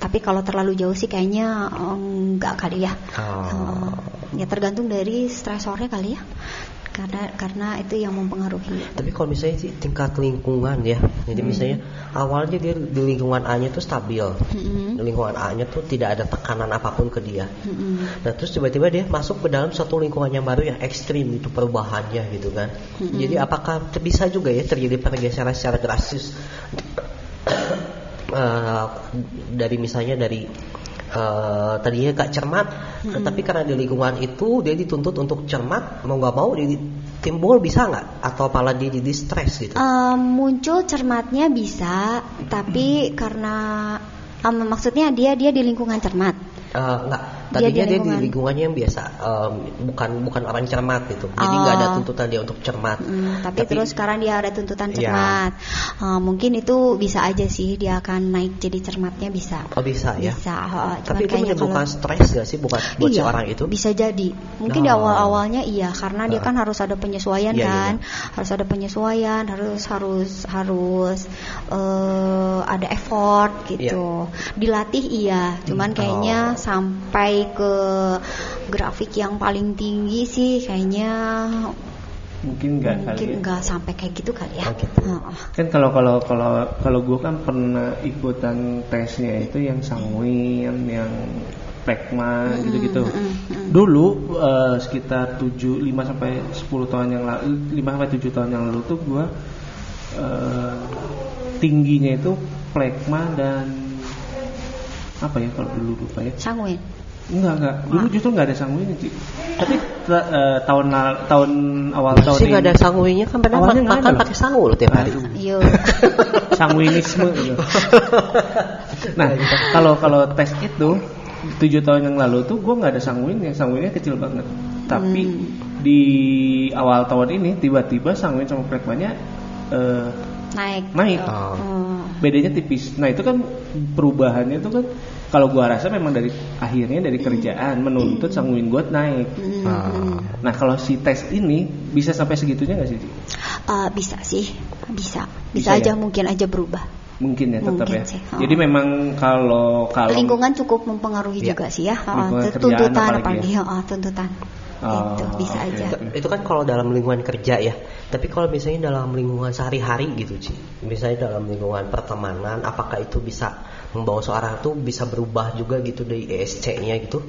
tapi kalau terlalu jauh sih kayaknya eh, enggak kali ya. Oh. Eh, ya tergantung dari stresornya kali ya. Karena karena itu yang mempengaruhi. Tapi kalau misalnya sih tingkat lingkungan ya, jadi misalnya awalnya dia di lingkungan A-nya tuh stabil, Mm-mm. di lingkungan A-nya tuh tidak ada tekanan apa pun ke dia. Mm-mm. Nah terus tiba-tiba dia masuk ke dalam suatu lingkungan yang baru yang ekstrim itu perubahannya gitu kan. Jadi apakah bisa juga ya terjadi pergeseran secara drastis Eh, dari misalnya dari eh, tadinya gak cermat, tapi karena di lingkungan itu dia dituntut untuk cermat mau nggak mau dia di- timbul bisa nggak atau malah dia jadi stres gitu. Eh, muncul cermatnya bisa, tapi karena em, maksudnya dia dia di lingkungan cermat. Eh, Dia tadinya di dia, di lingkungan. lingkungannya yang biasa, em, bukan bukan orang cermat gitu. Jadi nggak ada Oh. tuntutan dia untuk cermat. Mm, tapi, terus sekarang dia ada tuntutan Iya. cermat. Eh, mungkin itu bisa aja sih dia akan naik jadi cermatnya bisa. Oh bisa ya. Bisa. cuman Tapi itu menimbulkan kalau- stres gak sih bukan buat si iya, orang itu? bisa jadi. Mungkin di Oh. awal-awalnya iya, karena dia kan harus ada penyesuaian Iya, iya, kan, harus ada penyesuaian, harus harus harus eh, ada effort gitu. Dilatih iya, cuman Hmm. kayaknya Oh. sampai ke grafik yang paling tinggi sih kayaknya mungkin enggak kali mungkin ya. nggak sampai kayak gitu kali ya. Oh, gitu. Heeh. Kan kalau kalau kalau kalau gue kan pernah ikutan tesnya itu yang sanguin, yang pekma gitu-gitu. mm, mm. Dulu eh, sekitar 7 5 sampai 10 tahun yang lalu 5 sampai 7 tahun yang lalu tuh gue eh, tingginya itu plekma dan apa ya kalau dulu lupa ya Sanguin. Enggak enggak dulu justru nggak ada sanguinnya sih tapi ta- eh, tahun tahun awal tahun sih nggak ini ada sanguinya kan nggak makan ada pakai sangu loh tiap hari. Yo. sanguinisme gitu. Nah, kalau kalau tes itu tujuh tahun yang lalu tuh gue nggak ada sanguinnya, sanguinnya kecil banget. Tapi Hmm. di awal tahun ini tiba-tiba sanguin sama prekmanya eh, Naik. naik. Oh. Oh. Bedanya tipis. Nah itu kan perubahannya itu kan kalau gua rasa memang dari akhirnya dari kerjaan menuntut sanguin gua naik. Hmm. Ah. Nah kalau si tes ini bisa sampai segitunya nggak sih? Eh, bisa sih, bisa, bisa, Bisa aja ya? mungkin aja berubah. Mungkin ya tetap Mungkin ya. sih, oh. Jadi memang kalau kalau Lingkungan cukup mempengaruhi Iya. juga sih ya, tuntutan apalagi apalagi, ya. oh, tuntutan. Oh, itu bisa oke. aja. Itu, itu kan kalau dalam lingkungan kerja ya. Tapi kalau misalnya dalam lingkungan sehari-hari gitu, Ci. Misalnya dalam lingkungan pertemanan, apakah itu bisa membawa seorang tuh bisa berubah juga gitu dari ESC-nya gitu?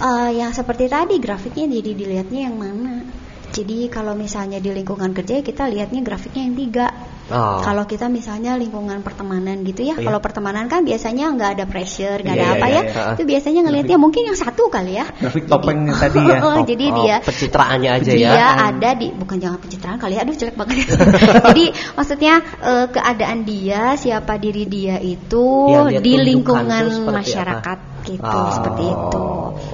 Eh, yang seperti tadi grafiknya jadi dilihatnya yang mana. Jadi kalau misalnya di lingkungan kerja kita lihatnya grafiknya yang tiga. Oh. Kalau kita misalnya lingkungan pertemanan gitu ya, Iya. kalau pertemanan kan biasanya nggak ada pressure, nggak Iya, ada iya, apa iya, ya, itu biasanya ngelihatnya mungkin yang satu kali ya. grafik topengnya tadi ya. Oh, jadi Oh, dia pencitraannya aja dia ya. ada di bukan jangan pencitraan kali ya, aduh jelek banget. jadi maksudnya eh, keadaan dia, siapa diri dia itu dia di lingkungan masyarakat gitu, Oh. seperti itu.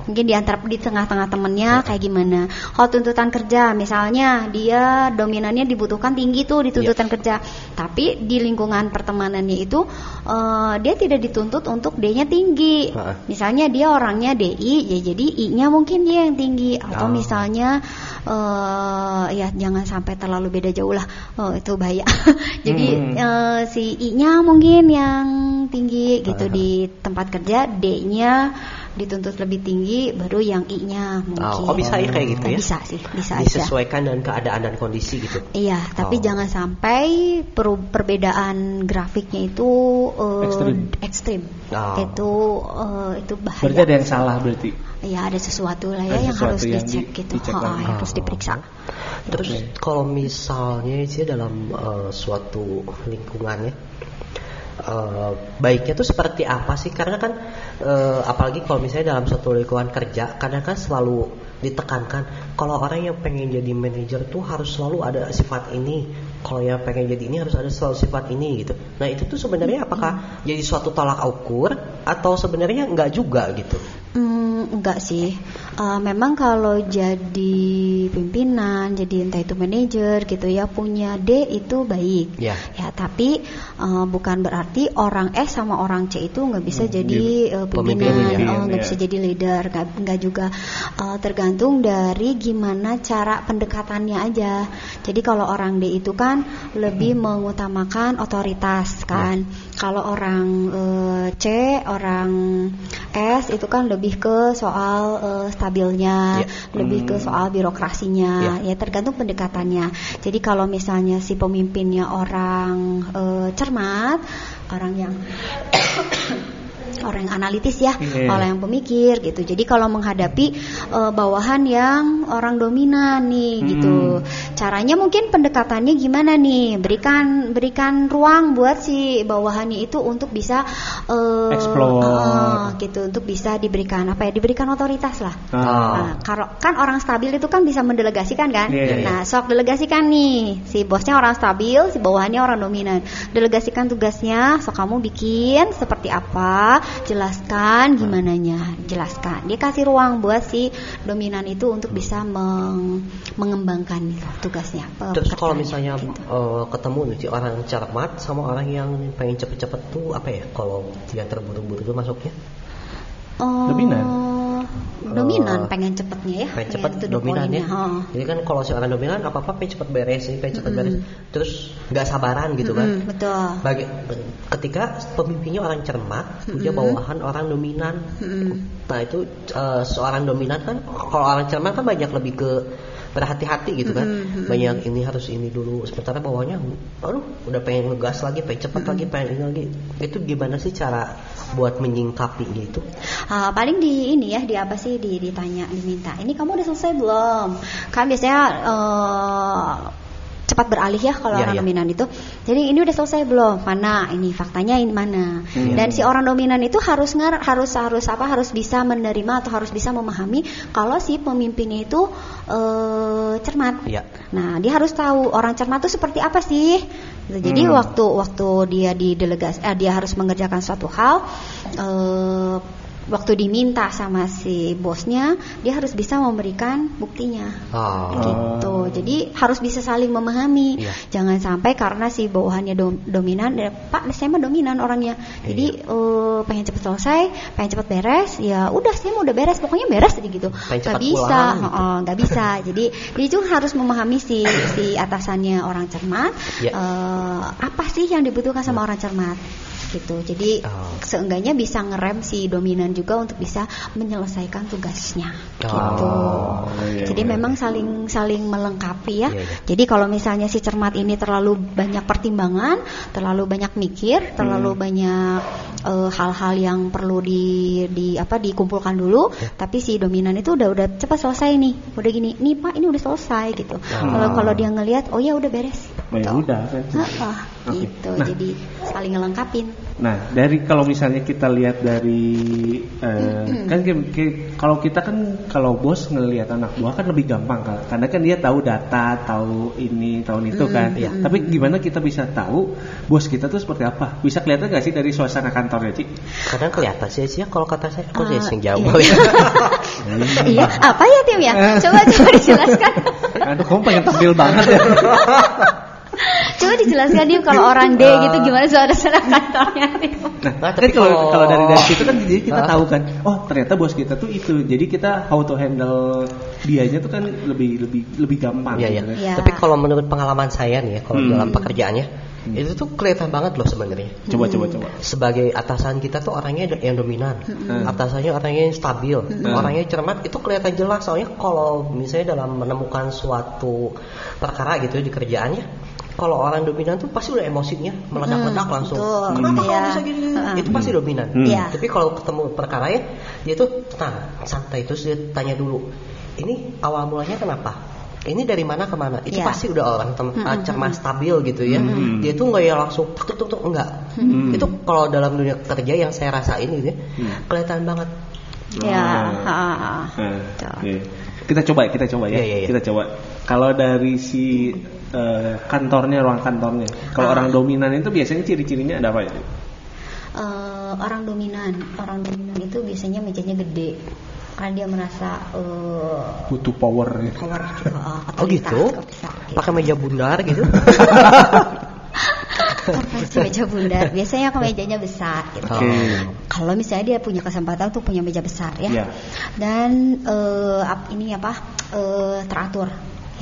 Mungkin di antara di tengah-tengah temennya kayak gimana. Kalau tuntutan kerja, misalnya dia dominannya dibutuhkan tinggi tuh di tuntutan kerja, tapi di lingkungan pertemanannya itu eh, dia tidak dituntut untuk D-nya tinggi. Misalnya dia orangnya DI, ya jadi I-nya mungkin dia yang tinggi atau Oh. misalnya eh ya jangan sampai terlalu beda jauh lah. Oh, itu bahaya. jadi Hmm. eh, si I-nya mungkin yang tinggi gitu di tempat kerja, D-nya dituntut lebih tinggi baru yang I-nya mungkin. Oh, oh, bisa ya kayak gitu ya? Bisa sih, bisa aja. Disesuaikan dengan keadaan dan kondisi gitu. Iya, tapi Oh. jangan sampai peru- perbedaan grafiknya itu eh, Ekstrim. ekstrim. Oh. Itu eh, itu bahaya. Berarti ada yang salah berarti. Ya ada sesuatu lah Ada ya yang harus yang dicek di- gitu, dicek lagi. yang harus Oh. diperiksa. Terus Oke. kalau misalnya sih dalam eh, suatu lingkungannya eh, baiknya tuh seperti apa sih? Karena kan eh, apalagi kalau misalnya dalam suatu lingkungan kerja, kadang kan selalu ditekankan kalau orang yang pengen jadi manajer tuh harus selalu ada sifat ini. Kalau yang pengen jadi ini harus ada selalu sifat ini gitu. Nah itu tuh sebenarnya apakah jadi suatu tolak ukur atau sebenarnya enggak juga gitu? Hmm, enggak sih. Eh, memang kalau jadi pimpinan, jadi entah itu manajer gitu ya punya D itu baik. Ya. Ya, tapi eh, bukan berarti orang S sama orang C itu nggak bisa Hmm, jadi eh, pemimpin, pimpinan, ya. nggak Ya. bisa jadi leader, nggak juga eh, tergantung dari gimana cara pendekatannya aja. Jadi kalau orang D itu kan lebih mengutamakan otoritas kan. Kalau orang eh, C, orang S itu kan lebih ke soal eh, stabilnya, Ya. lebih ke Hmm. soal birokrasinya. Ya. Ya tergantung pendekatannya. Jadi kalau misalnya si pemimpinnya orang eh, cermat, orang yang orang yang analitis ya, Iya. orang yang pemikir gitu. Jadi kalau menghadapi eh, bawahan yang orang dominan nih Hmm. gitu. Caranya mungkin pendekatannya gimana nih? Berikan berikan ruang buat si bawahannya itu untuk bisa eh, Explore. eh, gitu untuk bisa diberikan apa ya? Diberikan otoritas lah. Ah. Nah, kalau kan orang stabil itu kan bisa mendelegasikan kan. Iya, iya. Nah, sok delegasikan nih. Si bosnya orang stabil, si bawahannya orang dominan. Delegasikan tugasnya, sok kamu bikin seperti apa, jelaskan gimana nya, jelaskan. Dia kasih ruang buat si dominan itu untuk bisa meng- mengembangkan tugasnya. Terus kalau misalnya gitu. eh, ketemu nih si orang cermat sama orang yang pengen cepet-cepet tuh apa ya? Kalau dia terburu-buru tuh masuknya? Oh, Dominan? Dominan Oh. pengen cepetnya ya. pengen cepet the dominan ya. Oh. Jadi kan kalau si orang dominan apa apa pengen cepet beres nih, pengen cepet Mm-mm. beres. Terus nggak sabaran gitu kan? Mm-mm, betul. Bagi, ketika pemimpinnya orang cermat, punya Mm-mm. bawahan orang dominan. Mm-mm. Nah itu eh, seorang dominan kan, kalau orang cermat kan banyak lebih ke berhati-hati gitu kan, Mm-mm, mm-mm. banyak ini harus ini dulu. Sementara bawahnya, aduh udah pengen ngegas lagi, pengen cepat lagi, pengen ini lagi. Itu gimana sih cara buat menyingkapi gitu? Ah, paling di ini ya di apa sih di ditanya diminta ini kamu udah selesai belum kan biasanya eh, cepat beralih ya kalau Iya, orang iya. dominan itu jadi ini udah selesai belum mana ini faktanya ini mana Hmm. dan si orang dominan itu harus nger harus harus apa harus bisa menerima atau harus bisa memahami kalau si pemimpinnya itu eh, cermat Ya. Nah, dia harus tahu orang cermat itu seperti apa sih. Gitu. Jadi Hmm. waktu waktu dia di delegasi, eh, dia harus mengerjakan suatu hal. eh, waktu diminta sama si bosnya, dia harus bisa memberikan buktinya. Oh. Gitu. Jadi harus bisa saling memahami. Iya. Jangan sampai karena si bawahannya dom- dominan, eh, Pak, saya mah dominan orangnya. Jadi eh, pengen cepet selesai, pengen cepet beres, ya udah saya mau udah beres, pokoknya beres aja gitu. Pengen Gak cepat bisa, pulang gitu. nggak bisa. Jadi dia juga harus memahami si si atasannya orang cermat. Ya. eh, apa sih yang dibutuhkan sama orang cermat? Gitu. Jadi Oh. seenggaknya bisa ngerem si dominan juga untuk bisa menyelesaikan tugasnya. Oh, Gitu. iya, Jadi iya. memang saling saling melengkapi ya. Iya, iya. Jadi kalau misalnya si cermat ini terlalu banyak pertimbangan, terlalu banyak mikir, terlalu Hmm. banyak eh, hal-hal yang perlu di di apa dikumpulkan dulu, Ya. tapi si dominan itu udah udah cepat selesai nih. Udah gini, nih Pak, ini udah selesai gitu. Kalau kalau dia ngelihat, oh ya udah beres. Oh, ya Gitu. udah kan. Gitu. Nah. Jadi saling ngelengkapin. Nah, dari kalau misalnya kita lihat dari eh, kan kayak- kayak- kalau kita kan kalau bos ngelihat anak buah kan lebih gampang kan, karena kan dia tahu data, tahu ini, tahu itu Mm, kan. iya. Tapi gimana kita bisa tahu bos kita tuh seperti apa? Bisa kelihatan nggak sih dari suasana kantornya, Cik? Kadang kelihatan sih sih ya kalau kata saya, kok Ah, saya yang jauh iya. ya. iya, apa ya tim ya? Coba coba dijelaskan. Aduh, kamu pengen tampil banget ya. coba dijelaskan nih kalau orang D gitu gimana suara-suara kantornya? Nah, tapi tapi kalau kalau- dari dari situ kan jadi kita Hah? tahu kan, oh ternyata bos kita tuh itu. Jadi kita how to handle dianya tuh kan lebih lebih lebih gampang. Iya, iya. gitu kan. Iya. Tapi kalau menurut pengalaman saya nih ya, kalau Hmm. dalam pekerjaannya, Hmm. itu tuh kelihatan banget loh sebenarnya. Coba coba coba. Sebagai atasan kita tuh orangnya yang dominan, Hmm. atasannya orangnya yang stabil, Hmm. orangnya cermat itu kelihatan jelas. Soalnya kalau misalnya dalam menemukan suatu perkara gitu ya di kerjaannya, kalau orang dominan tuh pasti udah emosinya meledak-ledak Hmm, langsung. betul. Kenapa Iya. kamu bisa gini? Hmm. Itu pasti dominan. Hmm. Iya. Tapi kalau ketemu perkara ya, dia tuh tenang, santai terus dia tanya dulu. Ini awal mulanya kenapa? ini dari mana ke mana itu Iya. pasti udah orang tem- Mm-mm. uh, cermas stabil gitu ya dia tuh nggak ya langsung tuk tuk tuk enggak Mm. itu kalau dalam dunia kerja yang saya rasain gitu ya Mm. kelihatan banget Ya, Oh. ha, ha, ha. Kita coba, kita coba ya. Iya, iya, iya. Kita coba. Kalau dari si eh, kantornya, ruang kantornya. Kalau Ah. orang dominan itu biasanya ciri-cirinya ada apa ya? Eh, orang dominan, orang dominan itu biasanya mejanya gede karena dia merasa eh, Butuh power. ya. power gitu, eh, oh gitu bisa, gitu. pakai meja bundar gitu Konversi meja bundar. Biasanya kemejanya besar gitu. Oke. Kalau misalnya dia punya kesempatan tuh punya meja besar ya. Iya. Dan eh, ap- ini apa? eh, teratur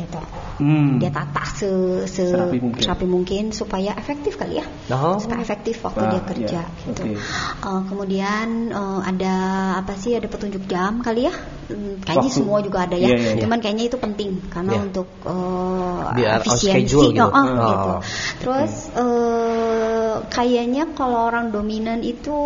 gitu. Hmm. Dia tata se, se Serapi mungkin. serapi mungkin supaya efektif kali ya. Oh. Supaya efektif waktu Ah, dia kerja iya. gitu. Oke. Eh, kemudian eh, ada apa sih? Ada petunjuk jam kali ya? Hmm, kayaknya Waktu. semua juga ada ya. Iya, iya, iya. Cuman kayaknya itu penting karena Iya. untuk Biar on efisiensi. gitu. Oh, oh, Oh. gitu. Terus eh, kayaknya kalau orang dominan itu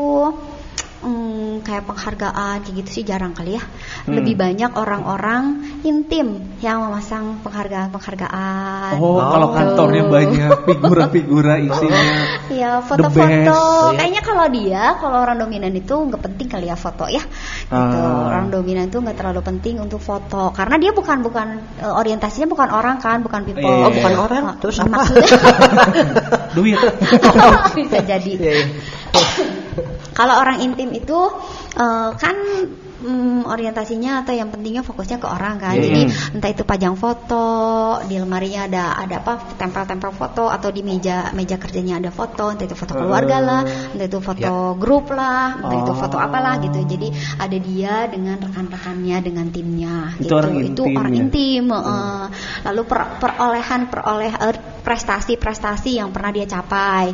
hmm, kayak penghargaan kayak gitu sih jarang kali ya. Hmm. Lebih banyak orang-orang intim yang memasang penghargaan-penghargaan. Oh, kalau Gitu. kantornya banyak figura-figura isinya. Ya The foto-foto. Kayaknya kalau dia, kalau orang dominan itu nggak penting kali ya foto ya. Gitu. Ah. Orang dominan itu nggak terlalu penting untuk foto karena dia bukan bukan eh, orientasinya bukan orang kan, bukan people. Iya, oh iya, bukan iya. orang terus apa maksudnya Duit. bisa jadi. Iya, iya. Kalau orang intim itu eh, kan mm, orientasinya atau yang pentingnya fokusnya ke orang kan. Hmm. Jadi entah itu pajang foto, di lemarinya ada ada apa tempel-tempel foto atau di meja meja kerjanya ada foto, entah itu foto keluarga lah, entah itu foto grup lah, entah itu foto Oh. apalah gitu. Jadi ada dia dengan rekan-rekannya dengan timnya Itu gitu. orang itu intim orang ya? intim. eh. Lalu per- perolehan peroleh eh, prestasi-prestasi yang pernah dia capai.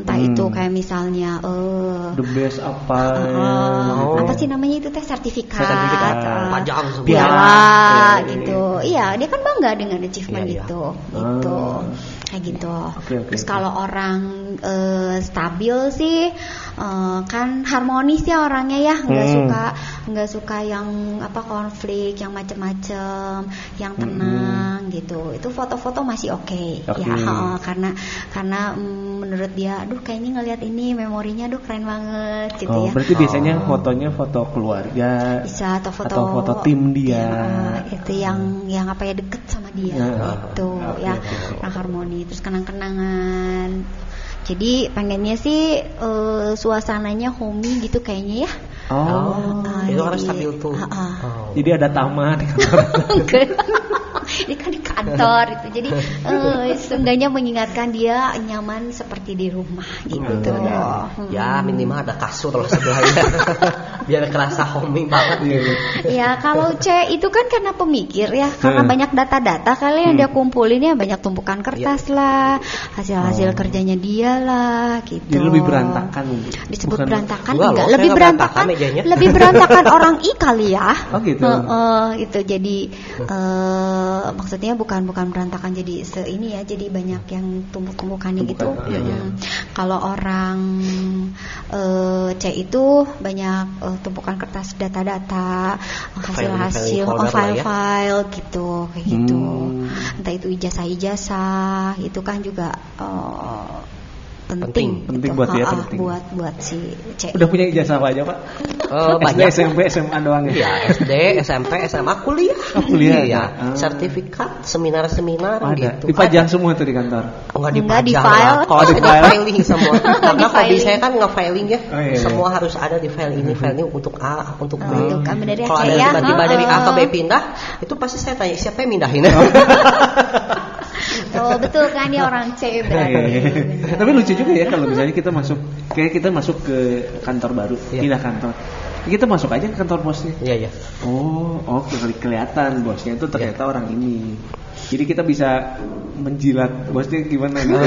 Entah Hmm. itu kayak misalnya eh The best apa? eh, Oh. apa sih namanya itu teh sertifikat, Sertifikat, eh, pajang semua. piala Iya, iya, gitu. Iya, dia kan bangga dengan achievement Iya, iya. itu, gitu. Ah. Kayak gitu. Oke, oke, Terus oke. kalau orang eh, stabil sih eh, kan harmonis ya orangnya ya, nggak Hmm. suka nggak suka yang apa konflik, yang macem-macem, yang tenang gitu. Itu foto-foto masih oke Oke. ya, heeh, karena karena mm, menurut dia, aduh kayaknya ngelihat ini memorinya, aduh keren banget gitu Oh, ya. berarti biasanya Oh. fotonya foto keluarga. bisa atau foto Atau foto tim dia. Ya, itu yang yang apa ya deket sama dia Ya. gitu Oke, ya oke, oke. orang harmoni terus kenang-kenangan jadi pengennya sih eh, suasananya homey gitu kayaknya ya Oh. Ah, itu harus jadi- stabil tuh ah. Oh. Jadi ada taman. ini kan di kantor itu jadi eh, seenggaknya mengingatkan dia nyaman seperti di rumah gitu Hmm. ya minimal ada kasur lah sebelahnya biar kerasa homey banget iya. Ya kalau C itu kan karena pemikir ya Karena Hmm. banyak data-data kali yang dia kumpulin ya Banyak tumpukan kertas lah Hasil-hasil Oh. kerjanya dia lah gitu Jadi lebih berantakan. Disebut Bukan- berantakan Enggak enggak, Lebih berantakan mejanya. Lebih berantakan orang I kali ya Oh gitu. Heeh, itu jadi maksudnya bukan bukan berantakan jadi se ini ya jadi banyak yang tumpuk-tumpukannya gitu. Iya, iya. Hmm. Kalau orang eh, C itu banyak eh, tumpukan kertas data-data hasil-hasil File-file oh, ya. file-file gitu kayak gitu. Hmm. Entah itu ijazah-ijazah itu kan juga eh, penting, Penting gitu. buat dia, Ha-ha, penting. buat buat si C. Udah punya ijazah apa aja pak? Eh, SD, banyak SMP, SMA doang ya? Iya, SD, SMP, SMA, kuliah. Oh, kuliah, Iya, ah. sertifikat, seminar-seminar Ada. gitu. Dipajang semua tuh di kantor. Enggak Enggak, di dipajang file. Kalau Oh, di file. filing semua. Karena Di hobi filing. saya kan nge-filing ya. Oh, iya, iya. Semua harus ada di file ini, file ini untuk A, untuk B. Oh, itu ya, Kalau ada Cek, ya. tiba-tiba dari A ke B Oh. pindah, itu pasti saya tanya siapa yang mindahin. Oh betul kan dia orang C berarti. Iya, iya. Tapi lucu juga ya kalau misalnya kita masuk, kayak kita masuk ke kantor baru, Iya. pindah kantor. Kita masuk aja ke kantor bosnya. Iya, iya. Oh, oh keli- kelihatan bosnya itu ternyata orang ini. Jadi kita bisa menjilat bosnya gimana gitu.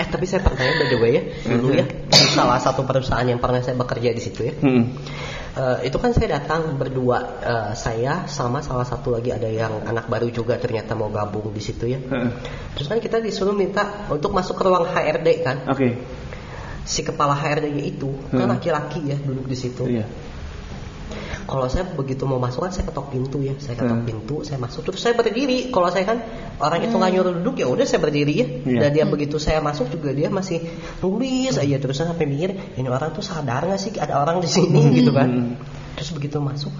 eh tapi saya pernah ya by the way ya dulu ya salah satu perusahaan yang pernah saya bekerja di situ ya Hmm. Eh, itu kan saya datang berdua eh, saya sama salah satu lagi ada yang anak baru juga ternyata mau gabung di situ ya Heeh. terus kan kita disuruh minta untuk masuk ke ruang HRD kan Oke. si kepala HRD-nya itu kan Hmm. laki-laki ya duduk di situ Iya. Kalau saya begitu mau masuk kan saya ketok pintu ya. Saya ketok Hmm. pintu saya masuk. Terus saya berdiri. Kalau saya kan orang itu nggak nyuruh duduk ya udah saya berdiri ya. Iya. dan dia begitu saya masuk juga dia masih nulis aja. Terus saya sampai mikir ini orang tuh sadar nggak sih ada orang di sini gitu kan? Hmm. terus begitu masuk.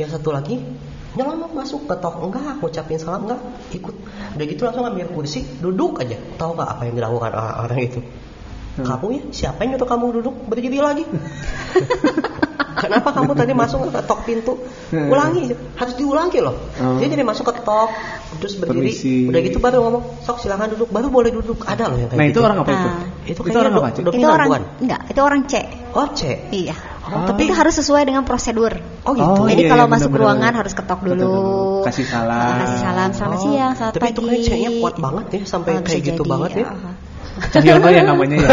Yang satu lagi nyelonong masuk. Ketok enggak ngucapin salam enggak ikut. Udah gitu langsung ambil kursi duduk aja. Tahu nggak apa yang dilakukan orang-orang itu Hmm. kamu ya siapa yang nyuruh kamu duduk berdiri lagi Kenapa kamu tadi masuk nggak ketok pintu? Hmm. Ulangi, harus diulangi loh. Oh. Dia jadi masuk ketok, terus berdiri, Permisi. udah gitu baru ngomong, sok silakan duduk, baru boleh duduk. Ada loh yang kayak Nah gitu. itu orang apa itu? Ah. Itu orang kayaknya apa? itu orang bukan? enggak itu orang C Oh C. iya Oh, tapi itu harus sesuai dengan prosedur Oh gitu. Oh, Jadi iya, kalau iya, masuk benar-benar. ruangan harus ketok dulu. dulu. Kasih salam. Kasih salam. Selamat Oh, siang, selamat tapi pagi. itu kayak C-nya kuat banget ya, sampai Ah, kayak gitu jadi, banget ya. ah. Cahyono ya namanya ya.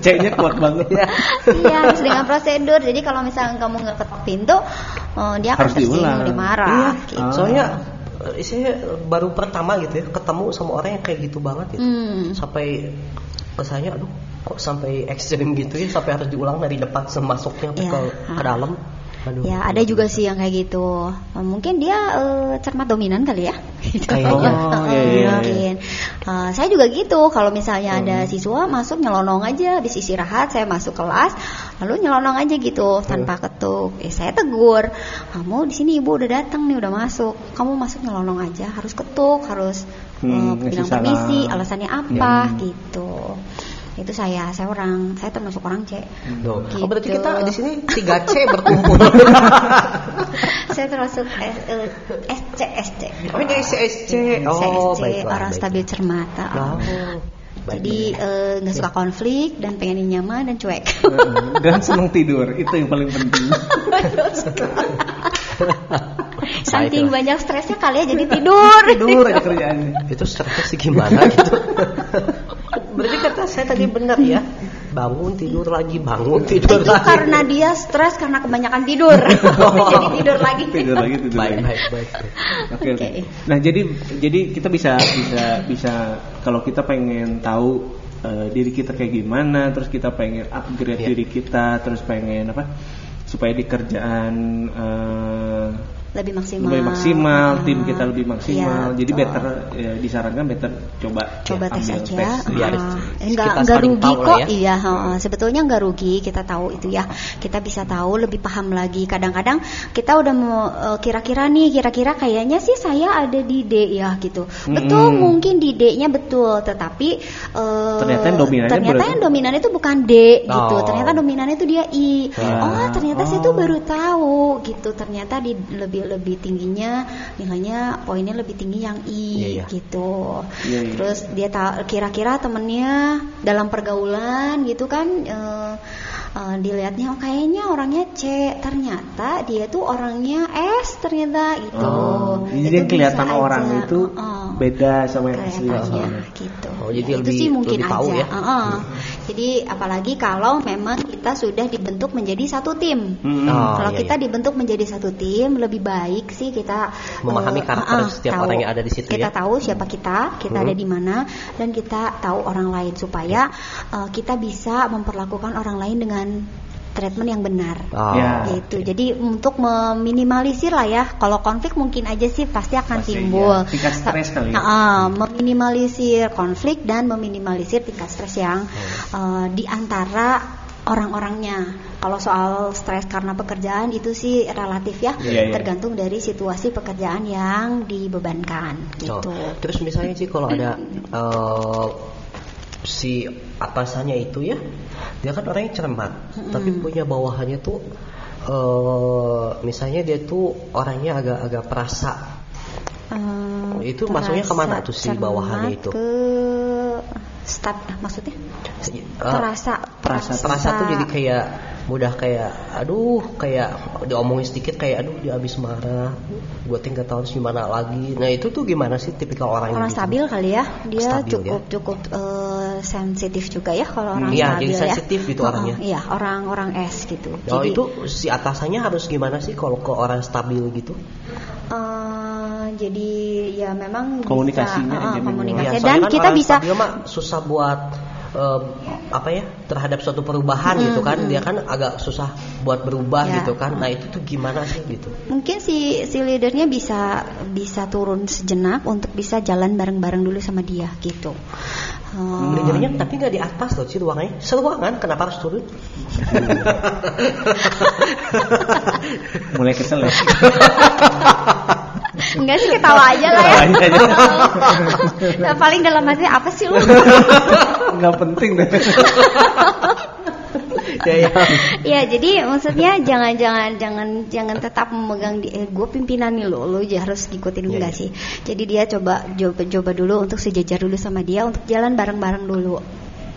C-nya kuat banget. Ya. iya, harus dengan prosedur. Jadi kalau misalnya kamu nggak ketok pintu, eh, dia akan Harus diulang. tersinggung, dimarah. Iya. gitu. Soalnya eh, saya baru pertama gitu ya ketemu sama orang yang kayak gitu banget gitu. Hmm. Sampai kesannya aduh kok sampai ekstrim gitu ya sampai harus diulang dari depan semasuknya sampai Iya. ke, ke dalam. Aduh. Ya, ada juga sih yang kayak gitu. Eh, Mungkin dia eh, cermat dominan kali ya. Gitu. Kayaknya. Oh, Eh, iya, iya, mungkin. Eh, saya juga gitu. Kalau misalnya ada Hmm. siswa masuk nyelonong aja habis istirahat, saya masuk kelas, lalu nyelonong aja gitu tanpa ketuk. Eh, saya tegur, kamu di sini ibu udah datang nih, udah masuk. Kamu masuk nyelonong aja, harus ketuk, harus Hmm, eh, ngasih bilang permisi, alasannya apa, Hmm. gitu. Itu saya, saya orang, saya termasuk orang C. Tuh. Gitu. Oh berarti kita di sini 3C berkumpul. saya termasuk S, eh, SC SC. oh ini SC. Oh SC, baiklah. orang baik. stabil cermata. Oh, baik, Jadi eh, nggak suka konflik dan pengen nyaman dan cuek. Dan senang tidur, itu yang paling penting. Saking banyak stresnya kali ya jadi tidur. Tidur aja kerjaannya. itu stresnya sih gimana gitu. Berarti kata saya tadi benar ya. Bangun tidur lagi, bangun tidur Itu lagi. karena dia stres karena kebanyakan tidur. jadi tidur lagi. Tidur lagi, tidur baik, lagi. baik, baik. Oke, oke. Oke. Nah, jadi jadi kita bisa bisa bisa kalau kita pengen tahu eh, diri kita kayak gimana, terus kita pengen upgrade Iya. diri kita, terus pengen apa? Supaya di kerjaan eh, Lebih maksimal. lebih maksimal, Ah, tim kita lebih maksimal. iya, jadi betul. better ya, disarankan better coba coba ya, tes ambil aja tes. biar Ah, kita enggak enggak rugi kok ya. iya heeh. sebetulnya enggak rugi kita tahu itu ya kita bisa tahu lebih paham lagi kadang-kadang kita udah mau eh, kira-kira nih kira-kira kayaknya sih saya ada di D ya gitu betul Mm-mm. mungkin di D-nya betul tetapi eh, Ternyata yang ternyata dominan itu bukan D gitu Oh. ternyata dominannya itu dia I Wah. oh ternyata saya tuh Oh. baru tahu gitu ternyata di lebih lebih tingginya nilainya poinnya lebih tinggi yang I Iya, iya. gitu Iya, iya. terus dia tahu kira-kira temennya dalam pergaulan gitu kan eh, eh, dilihatnya oh kayaknya orangnya C ternyata dia tuh orangnya S ternyata gitu Oh, jadi Itu kelihatan orang aja. itu Heeh. beda sama yang asli. Oh. gitu Oh, jadi Ya, lebih- itu sih mungkin lebih tahu aja ya. Heeh. Jadi apalagi kalau memang kita sudah dibentuk menjadi satu tim Hmm. Oh, kalau iya, kita iya. dibentuk menjadi satu tim lebih baik sih kita Memahami eh, karakter ah, setiap tahu. orang yang ada di situ Kita ya. tahu siapa kita, kita Hmm. ada di mana dan kita tahu orang lain supaya eh, kita bisa memperlakukan orang lain dengan treatment yang benar. Oh, Ya. Gitu. Jadi untuk meminimalisir lah ya. Kalau konflik mungkin aja sih pasti akan Pasti, timbul. iya. Tingkat stres kali ya. Heeh, meminimalisir konflik dan meminimalisir tingkat stres yang Hmm. eh, di antara orang-orangnya. Kalau soal stres karena pekerjaan itu sih relatif ya, Iya, iya. tergantung dari situasi pekerjaan yang dibebankan Oh, gitu. Terus misalnya sih kalau ada eh, si atasannya itu ya, dia kan orangnya cermat, tapi punya bawahannya tuh eh misalnya dia tuh orangnya agak-agak perasa. Eh, Itu masuknya ke mana tuh si bawahannya itu? Ke staf, ah, maksudnya? Eh, Terasa, perasa- perasa tuh jadi kayak mudah kayak aduh kayak diomongin sedikit kayak aduh dia habis marah gue tinggal tahu harus gimana lagi nah itu tuh gimana sih tipikal orang orang gitu? stabil kali ya dia Stabil, cukup cukup sensitif juga ya kalau orang Iya, stabil jadi ya sensitif gitu Heeh, orangnya. iya orang-orang S gitu Oh jadi itu si atasannya harus gimana sih kalau ke orang stabil gitu? eh, jadi ya memang bisa, Komunikasinya heeh, aja memang. komunikasi Iya, dan soalnya kan kita orang bisa stabil mah susah buat eh, apa ya terhadap suatu perubahan gitu kan dia kan agak susah buat berubah Ya. gitu kan nah itu tuh gimana sih gitu Mungkin si si leadernya bisa bisa turun sejenak untuk bisa jalan bareng-bareng dulu sama dia gitu. Leadernya tapi nggak di atas loh sih ruangannya seruangan kenapa harus turun Mulai kesel ya. Enggak sih ketawa aja lah ya. Aja. Nah, paling dalam hati apa sih lu? Nggak penting deh. Ya ya Iya, jadi maksudnya jangan jangan jangan jangan tetap memegang di eh, gue pimpinan nih lo, lo ya harus ngikutin Iya, enggak iya. sih. Jadi dia coba coba coba dulu untuk sejajar dulu sama dia untuk jalan bareng-bareng dulu.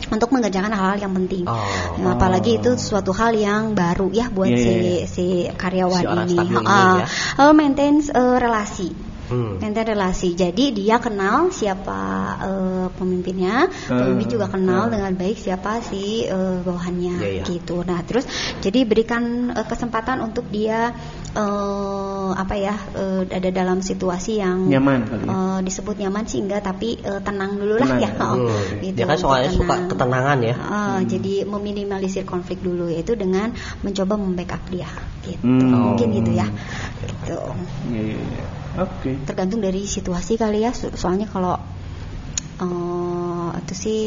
Untuk mengerjakan hal-hal yang penting. Oh. Nah, apalagi itu suatu hal yang baru ya buat Iya, si iya, iya. si karyawan Si ini. stabil ini ya. eh, maintain eh, relasi. Hmm. Maintain relasi. Jadi dia kenal siapa eh, pemimpinnya, pemimpin Eh, juga kenal eh. dengan baik siapa si eh, bawahannya Iya, iya. gitu. Nah, terus jadi berikan eh, kesempatan untuk dia eh, apa ya eh, ada dalam situasi yang Nyaman kali ya. eh, disebut nyaman sih enggak, tapi eh, tenang dulu lah Tenang, ya. ya. Oh, Hmm. gitu, dia kan soalnya tenang. suka ketenangan ya Eh, Jadi meminimalisir konflik dulu yaitu dengan mencoba membackup dia gitu. Hmm. Mungkin gitu ya. Gitu. Iya, iya, iya. Oke. Tergantung dari situasi kali ya. So- Soalnya kalau eh, itu sih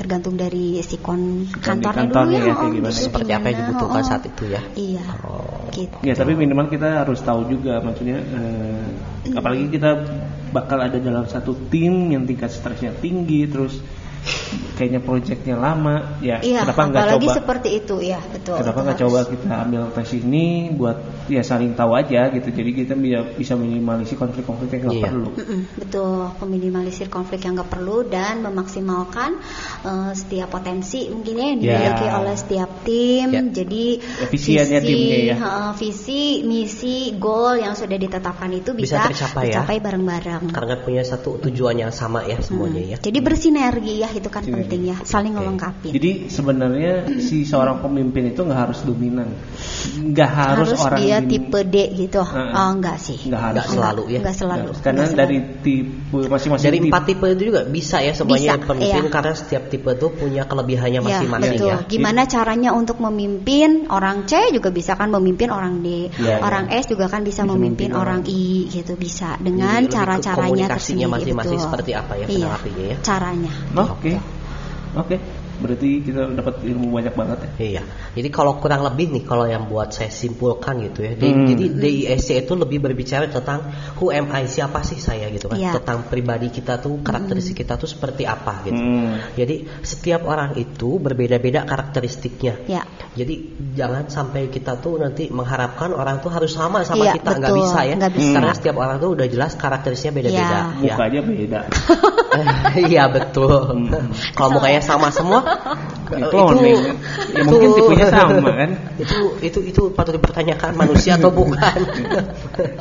tergantung dari si kon kantornya, kantornya dulu ya, ya. kayak oh, gimana. gitu, seperti apa yang dibutuhkan oh, saat itu ya Iya. Oh. Gitu. Ya tapi minimal kita harus tahu juga maksudnya eh, apalagi kita bakal ada dalam satu tim yang tingkat stresnya tinggi terus kayaknya proyeknya lama ya Iya, kenapa nggak apalagi coba seperti itu ya, betul. kenapa nggak coba kita ambil tes ini buat ya saling tahu aja gitu jadi kita bisa bisa minimalisi konflik-konflik yang nggak Iya. perlu betul, meminimalisir konflik yang nggak perlu dan memaksimalkan eh, setiap potensi mungkin ya yang Ya. dimiliki oleh setiap tim. Ya. Jadi Efisiennya timnya ya. eh, visi, misi, goal yang sudah ditetapkan itu Bisa bisa, tercapai ya. bareng-bareng. karena punya satu tujuan yang sama ya semuanya Mm. ya Jadi bersinergi ya itu kan Sinergi. penting ya, saling Oke. melengkapi. jadi sebenarnya si seorang pemimpin itu nggak harus dominan nggak harus, harus orang dia tipe D gitu. Heeh. Oh, enggak sih. nggak harus Nggak selalu ya. Enggak selalu. karena Nggak dari selalu. tipe masing-masing dari tipe- empat tipe itu juga bisa ya semuanya Bisa, pemimpin iya. karena setiap tipe itu punya kelebihannya Ya, masing-masing betul. ya. Gimana caranya untuk memimpin orang C juga bisa kan memimpin orang D, Ya, orang S juga kan bisa, Bisa memimpin memimpin orang I gitu bisa dengan Jadi cara-caranya komunikasinya tersendiri masing-masing betul. seperti apa ya Iya, menanggapinya ya. caranya. Oke. Oke. Berarti kita dapat ilmu banyak banget ya. Iya. Jadi kalau kurang lebih nih kalau yang buat saya simpulkan gitu ya. Hmm. Jadi DISC itu lebih berbicara tentang who am I siapa sih saya gitu kan. Iya. Tentang pribadi kita tuh karakteristik kita tuh seperti apa gitu. Hmm. Jadi setiap orang itu berbeda-beda karakteristiknya. Ya. Jadi jangan sampai kita tuh nanti mengharapkan orang tuh harus sama sama Iya, kita nggak bisa ya. Nggak bisa. Karena setiap orang tuh udah jelas karakteristiknya beda-beda. Iya. Muka aja beda. Iya betul. Hmm. Kalau mukanya sama semua, cloning. Ya, mungkin tipenya sama, kan? Itu itu itu patut dipertanyakan manusia atau bukan.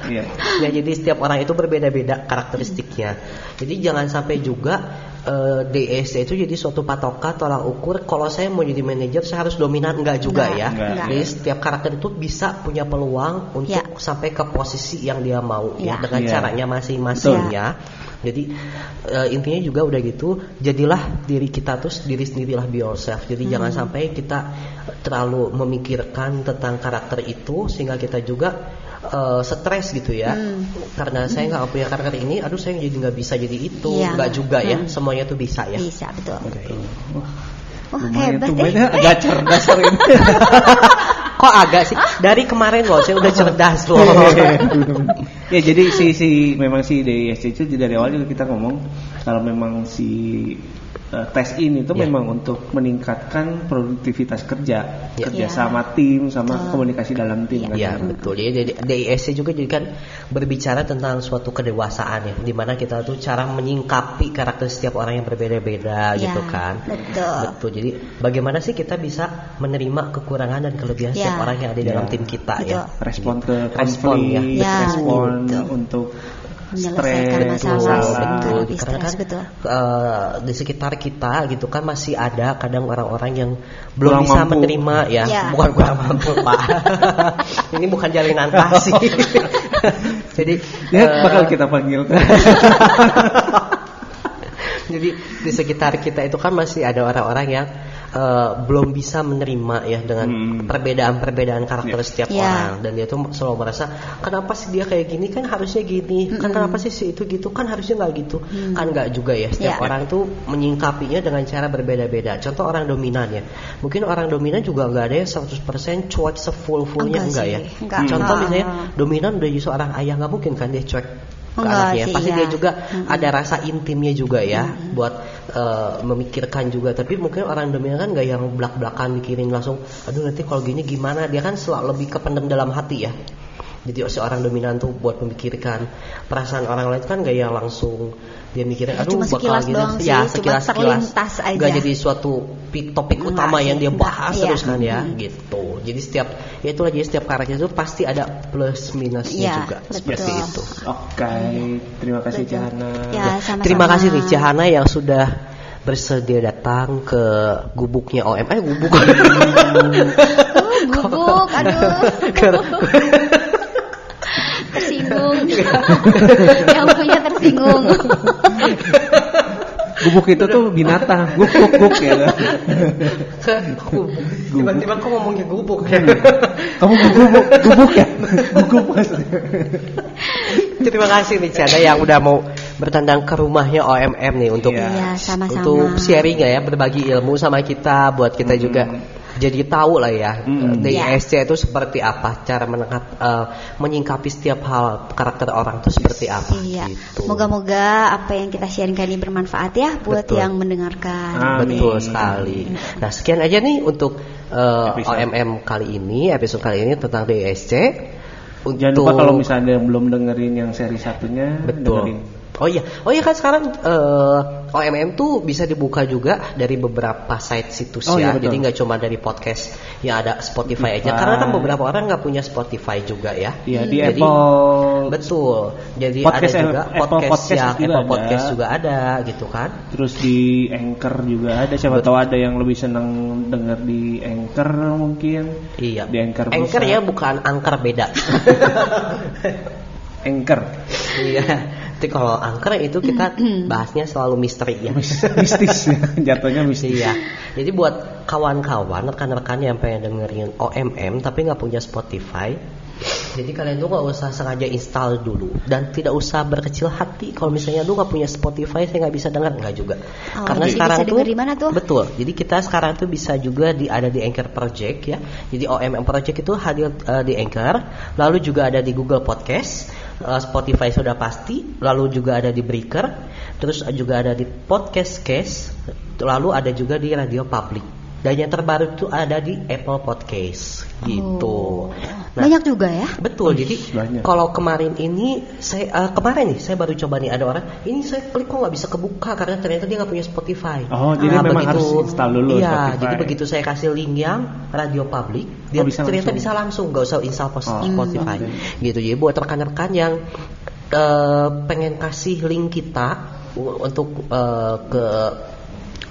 Iya. ya jadi setiap orang itu berbeda-beda karakteristiknya. Jadi jangan sampai juga eh, DSC itu jadi suatu patokan tolak ukur. Kalau saya mau jadi manajer saya harus dominan enggak juga Enggak, ya. enggak. Jadi setiap karakter itu bisa punya peluang untuk Ya. sampai ke posisi yang dia mau ya, Ya. dengan Ya. caranya masing-masing Betul. ya. Jadi eh, intinya juga udah gitu, jadilah diri kita tuh diri sendirilah be yourself. Jadi Hmm. jangan sampai kita terlalu memikirkan tentang karakter itu sehingga kita juga eh, stres gitu ya. Hmm. Karena saya nggak punya karakter ini, aduh saya jadi nggak bisa jadi itu, Iya. nggak juga ya. Hmm. Semuanya tuh bisa ya. Bisa betul. Oke. Wah, hebat eh. agak cerdas hari ini. Kok agak sih? Dari kemarin loh saya udah cerdas loh. ya jadi si si memang si DISC itu dari awal juga kita ngomong kalau memang si eh, tes ini tuh Ya. memang untuk meningkatkan produktivitas kerja, Ya. kerja Ya. sama tim, sama Betul. komunikasi dalam tim. kan. Iya betul. Jadi DISC juga jadi kan berbicara tentang suatu kedewasaan ya, di mana kita tuh cara menyingkapi karakter setiap orang yang berbeda-beda Ya, gitu kan. betul. Betul. Jadi bagaimana sih kita bisa menerima kekurangan dan kelebihan Ya. setiap orang yang ada di dalam Ya. tim kita Betul. ya. Respon ke Respon, ya. konflik, Ya, respon gitu. untuk Menyelesaikan stres, masalah, masalah. betul. Betul, karena kan betul. eh, di sekitar kita gitu kan masih ada kadang orang-orang yang belum Kurang bisa mampu. menerima ya, Ya. bukan kurang mampu pak. Ini bukan jalinan kasih. Jadi Ya, eh, bakal kita panggil. Jadi di sekitar kita itu kan masih ada orang-orang yang eh, belum bisa menerima ya dengan Hmm. perbedaan-perbedaan karakter Ya. setiap Ya. orang. Dan dia tuh selalu merasa kenapa sih dia kayak gini? Kan harusnya gini. Kan kenapa sih si itu gitu? Kan harusnya nggak gitu. Kan nggak juga ya. Setiap Ya. orang tuh menyingkapinya dengan cara berbeda-beda. Contoh orang dominan ya. Mungkin orang dominan juga nggak ada yang 100% cuek sefull-fullnya Enggak enggak, sih, ya. Enggak. contoh misalnya dominan udah jadi seorang ayah nggak mungkin kan dia cuek ke Enggak anaknya sih, pasti iya. dia juga Mm-mm. ada rasa intimnya juga ya buat eh, memikirkan juga. Tapi mungkin orang dominan kan nggak yang belak-belakan mikirin langsung aduh nanti kalau gini gimana? Dia kan selalu lebih kependam dalam hati ya. Jadi seorang dominan tuh buat memikirkan perasaan orang lain kan gak yang langsung dia mikirin Ya, aduh cuma bakal sekilas gini doang sih, ya cuma sekilas sekilas terlintas aja. nggak jadi suatu pi- topik Enggak utama yang sih, dia enggak, bahas iya. terus kan ya gitu jadi setiap ya itulah jadi setiap karakter itu pasti ada plus minusnya Iya, juga betul. seperti itu Oke, terima kasih Betul. Cahana. Ya, sama-sama. Terima kasih nih Cahana yang sudah bersedia datang ke gubuknya OM. Eh gubuk. Oh, gubuk, aduh. tersinggung. yang tersinggung. Gubuk itu tuh binatang, gubuk gubuk ya. Tiba-tiba kok ngomongnya gubuk ya. Kamu gubuk, gubuk ya? Gubuk maksudnya. Terima kasih nih Cahana yang udah mau bertandang ke rumahnya OMM nih untuk Iya. Iya, sama-sama. untuk sharing ya berbagi ilmu sama kita buat kita juga jadi tahu lah ya Hmm. DISC itu seperti apa cara menangkap eh, menyingkapi setiap hal karakter orang itu seperti apa Iya. gitu. Moga-moga apa yang kita sharingkan ini bermanfaat ya buat Betul. yang mendengarkan. Amin. Betul sekali. Nah, sekian aja nih untuk uh, Episode. OMM kali ini, episode kali ini tentang DSC. Untuk Jangan lupa kalau misalnya yang belum dengerin yang seri satunya, betul. dengerin. Oh iya, oh iya kan sekarang uh, OMM tuh bisa dibuka juga dari beberapa site situs Oh ya. iya, betul. Jadi nggak cuma dari podcast yang ada Spotify, aja. Karena kan beberapa orang nggak punya Spotify juga ya. Iya, di Jadi- Apple. Betul. Jadi Podcast ada juga Apple podcast, Podcast yang juga Apple ada. Podcast juga ada gitu kan. Terus di Anchor juga ada. Siapa tahu ada yang lebih senang denger di Anchor mungkin. Iya. Di Anchor, Anchor bisa. ya bukan angker beda. Anchor. Iya. Tapi kalau angker itu kita bahasnya selalu misteri ya. Mis- mistis ya, jatuhnya mistis. Iya. Jadi buat kawan-kawan, rekan-rekan yang pengen dengerin OMM tapi nggak punya Spotify, jadi kalian tuh nggak usah sengaja install dulu dan tidak usah berkecil hati kalau misalnya lu nggak punya Spotify saya nggak bisa dengar nggak juga. Oh, Karena jadi sekarang bisa tuh tuh? betul. Jadi kita sekarang tuh bisa juga di ada di Anchor Project ya. Jadi OMM Project itu hadir eh, di Anchor, lalu juga ada di Google Podcast, eh, Spotify sudah pasti, lalu juga ada di Breaker, terus juga ada di Podcast Case, lalu ada juga di Radio Public. Dan yang terbaru itu ada di Apple Podcast gitu. Oh. Nah, Banyak juga ya. Betul. Jadi banyak. kalau kemarin ini saya eh, kemarin nih saya baru coba nih ada orang ini saya klik kok nggak bisa kebuka karena ternyata dia nggak punya Spotify. Oh, jadi memang harus install dulu Iya, Spotify. jadi begitu saya kasih link yang radio public, dia Oh, bisa ternyata langsung. bisa langsung nggak usah install pos- Oh, Spotify. oke. Gitu. Jadi buat rekan-rekan yang eh, pengen kasih link kita untuk eh, ke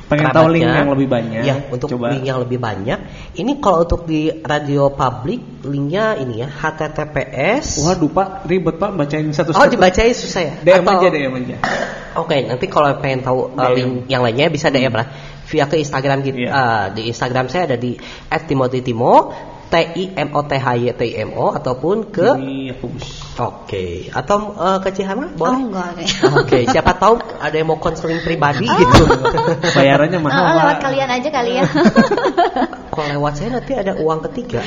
Pengen tahu link yang lebih banyak. Ya, untuk Coba. link yang lebih banyak. Ini kalau untuk di radio public, linknya ini ya HTTPS. Waduh Pak, ribet Pak bacain satu Oh, dibacain susah ya? DM Atau- aja, DM aja. Oke, nanti kalau pengen tahu uh, DM. link yang lainnya bisa DM lah via ke Instagram kita. Iya. Uh, di Instagram saya ada di @timothytimo T I M O T H Y T I M O ataupun ke. Oke, atau uh, ke Cihana Oh boleh? enggak. Oke, siapa tahu ada yang mau konseling pribadi gitu. Bayarannya mahal Ah, Pak. lewat kalian aja kali ya. Kalau lewat saya nanti ada uang ketiga.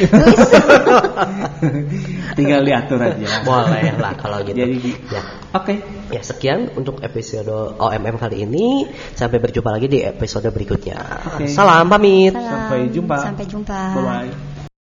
Tinggal diatur aja. boleh lah kalau gitu. Jadi ya. Oke. Ya sekian untuk episode OMM kali ini. Sampai berjumpa lagi di episode berikutnya. Oke. Salam pamit. Salam. Sampai jumpa. Sampai jumpa. Bye bye.